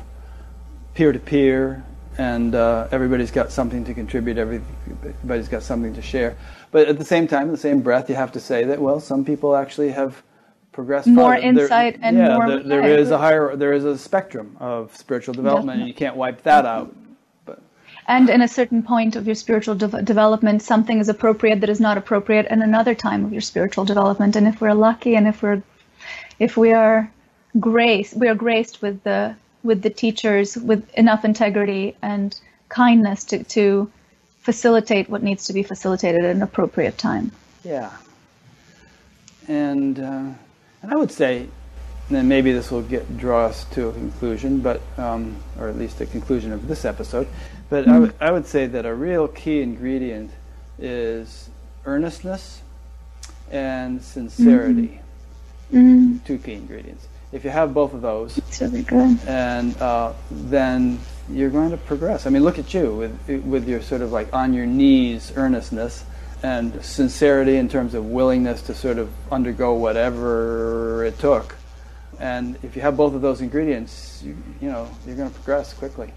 peer to peer, and uh, everybody's got something to contribute. Everybody's got something to share. But at the same time, in the same breath, you have to say that well, some people actually have progressed More farther. There- insight and yeah, more- There, there is a higher. There is a spectrum of spiritual development, and you can't wipe that out. But and in a certain point of your spiritual de- development something is appropriate that is not appropriate in another time of your spiritual development and if we're lucky and if we're if we are grace we are graced with the with the teachers with enough integrity and kindness to, to facilitate what needs to be facilitated at an appropriate time Yeah. And uh, and I would say, and then maybe this will get draw us to a conclusion, but um, or at least a conclusion of this episode. But I would I would say that a real key ingredient is earnestness and sincerity. mm, Two key ingredients. If you have both of those, it's really good and uh, then you're going to progress. I mean, look at you with with your sort of like on your knees earnestness and sincerity in terms of willingness to sort of undergo whatever it took. And if you have both of those ingredients, you, you know you're going to progress quickly.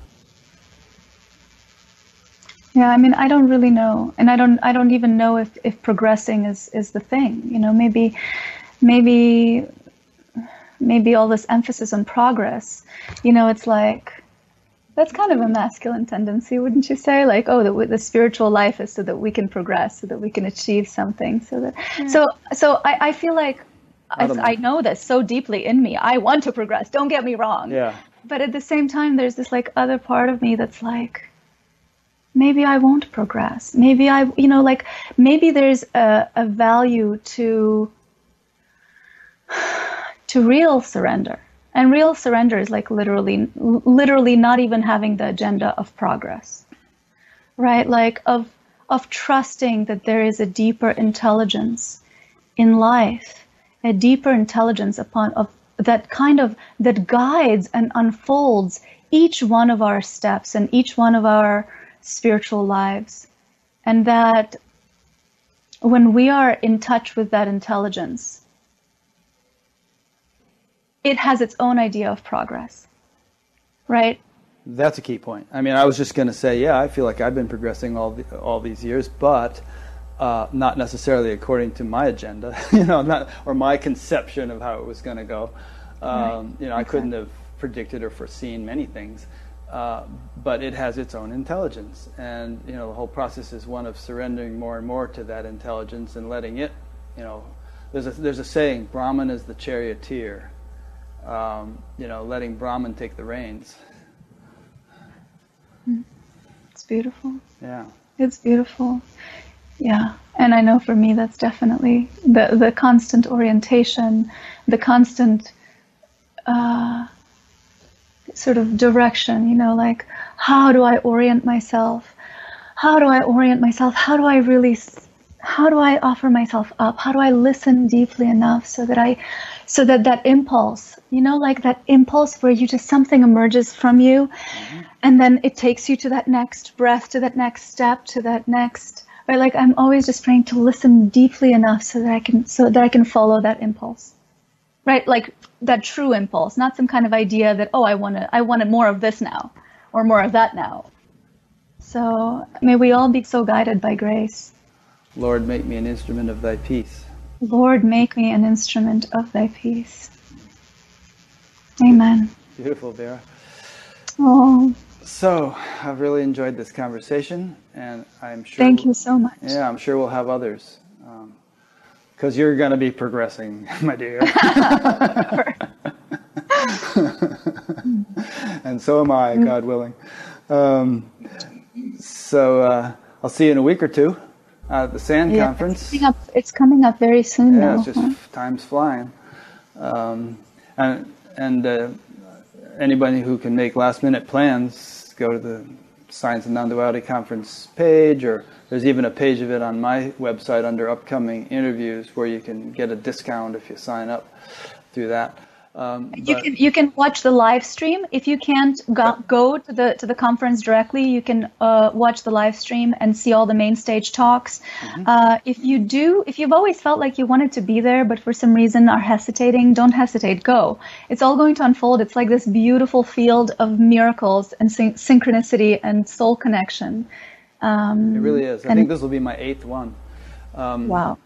Yeah, I mean, I don't really know, and I don't, I don't even know if, if progressing is, is the thing. You know, maybe, maybe, maybe all this emphasis on progress. You know, it's like that's kind of a masculine tendency, wouldn't you say? Like, oh, the, the spiritual life is so that we can progress, so that we can achieve something, so that, so, so I, I feel like. I, know. I know this so deeply in me. I want to progress. Don't get me wrong. Yeah. But at the same time, there's this like other part of me that's like, maybe I won't progress. Maybe I, you know, like maybe there's a, a value to [sighs] to real surrender. And real surrender is like literally, literally not even having the agenda of progress, right? Like of of trusting that there is a deeper intelligence in life, a deeper intelligence upon of that kind of that guides and unfolds each one of our steps and each one of our spiritual lives. And that when we are in touch with that intelligence, it has its own idea of progress. Right? That's a key point. I mean, I was just going to say, yeah, I feel like I've been progressing all the, all these years, but uh, not necessarily according to my agenda, [laughs] you know, not or my conception of how it was going to go. Um, Right. You know, I couldn't have predicted or foreseen many things, uh, but it has its own intelligence, and you know, the whole process is one of surrendering more and more to that intelligence and letting it, you know, there's a there's a saying, Brahman is the charioteer. Um, you know, letting Brahman take the reins. It's beautiful. Yeah. It's beautiful. Yeah. And I know for me that's definitely the the constant orientation, the constant uh, sort of direction, you know, like how do I orient myself? How do I orient myself? How do I really how do I offer myself up? How do I listen deeply enough so that I so that that impulse, you know, like that impulse where you just something emerges from you mm-hmm. and then it takes you to that next breath, to that next step, to that next right like I'm always just trying to listen deeply enough so that I can so that I can follow that impulse. Right? Like that true impulse, not some kind of idea that oh I want to I wanted more of this now or more of that now. So may we all be so guided by grace. Lord, make me an instrument of thy peace. Lord, make me an instrument of thy peace. Amen. Beautiful, Vera. Oh, So I've really enjoyed this conversation, and I'm sure. Thank you so much. Yeah, I'm sure we'll have others, because um, you're going to be progressing, [laughs] my dear. [laughs] [laughs] and so am I, God willing. Um, so uh, I'll see you in a week or two at the SAND yeah, conference. It's coming, up, it's coming up very soon yeah, now. it's just huh? time's flying. Um, and and uh, anybody who can make last minute plans, go to the Science and Non-Duality Conference page, or there's even a page of it on my website under upcoming interviews where you can get a discount if you sign up through that. Um, You but- can you can watch the live stream if you can't go, go to the to the conference directly. You can uh, watch the live stream and see all the main stage talks. Mm-hmm. Uh, if you do, if you've always felt like you wanted to be there but for some reason are hesitating, don't hesitate. Go. It's all going to unfold. It's like this beautiful field of miracles and syn- synchronicity and soul connection. Um, It really is. I think this will be my eighth one. Um, wow.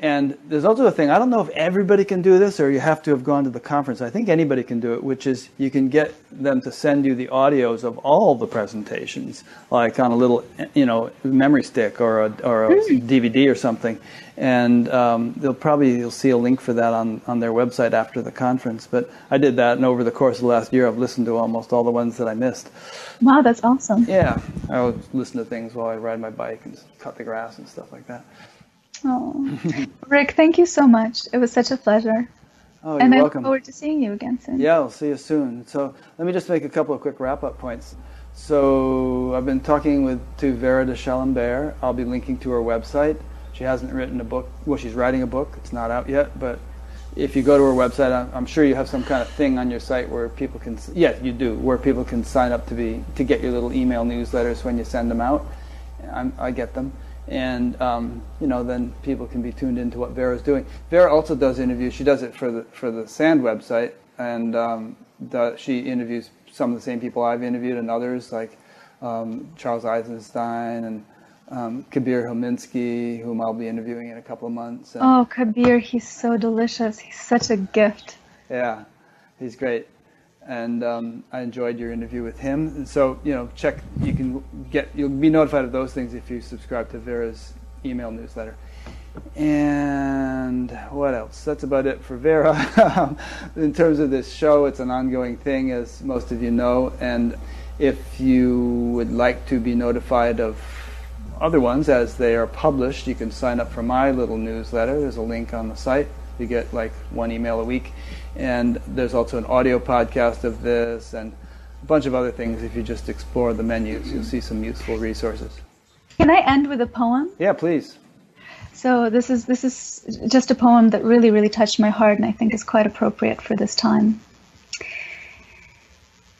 And there's also a thing, I don't know if everybody can do this or you have to have gone to the conference. I think anybody can do it, which is you can get them to send you the audios of all the presentations, like on a little, you know, memory stick or a, or a DVD or something. And um, they'll probably, you'll see a link for that on, on their website after the conference. But I did that, and over the course of the last year, I've listened to almost all the ones that I missed. Wow, that's awesome. Yeah, I always listen to things while I ride my bike and cut the grass and stuff like that. Oh. Rick, thank you so much. It was such a pleasure. Oh, you're and I look welcome. forward to seeing you again soon. Yeah, I'll see you soon. So let me just make a couple of quick wrap-up points. So I've been talking with to Vera de Chalambert. I'll be linking to her website. She hasn't written a book. Well, she's writing a book. It's not out yet, but if you go to her website, I'm, I'm sure you have some kind of thing on your site where people can. Yes, you do. Where people can sign up to be to get your little email newsletters when you send them out. I'm, I get them, and um, you know then people can be tuned into what Vera's doing. Vera also does interviews. She does it for the for the Sand website, and um, does, she interviews some of the same people I've interviewed and others like um, Charles Eisenstein and um, Kabir Helminski, whom I'll be interviewing in a couple of months. And, Oh, Kabir, he's so delicious. He's such a gift. Yeah, he's great. And um, I enjoyed your interview with him. And so, you know, check, you can get, you'll be notified of those things if you subscribe to Vera's email newsletter. And what else? That's about it for Vera. [laughs] In terms of this show, it's an ongoing thing, as most of you know. And if you would like to be notified of other ones as they are published, you can sign up for my little newsletter. There's a link on the site. You get like one email a week. And there's also an audio podcast of this and a bunch of other things. If you just explore the menus, you'll see some useful resources. Can I end with a poem? Yeah, please. So this is this is just a poem that really really touched my heart and I think is quite appropriate for this time.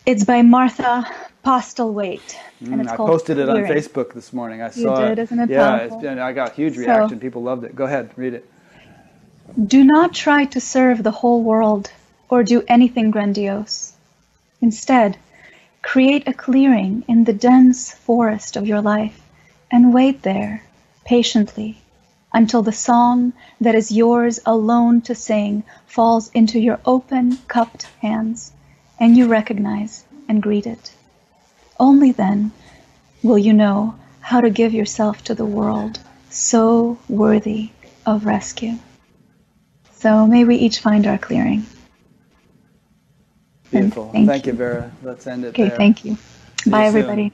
It's by Martha Postlethwaite and it's Mm, I posted it on. Facebook this morning. I saw. You saw did? it. Isn't it yeah, powerful? it's been, I got a huge So- reaction. People loved it. Go ahead, read it. Do not try to serve the whole world or do anything grandiose. Instead, create a clearing in the dense forest of your life and wait there patiently until the song that is yours alone to sing falls into your open, cupped hands and you recognize and greet it. Only then will you know how to give yourself to the world so worthy of rescue. So may we each find our clearing. Beautiful. thank Thank, you. Vera. Let's end it Okay, there. thank you. See Bye, you everybody.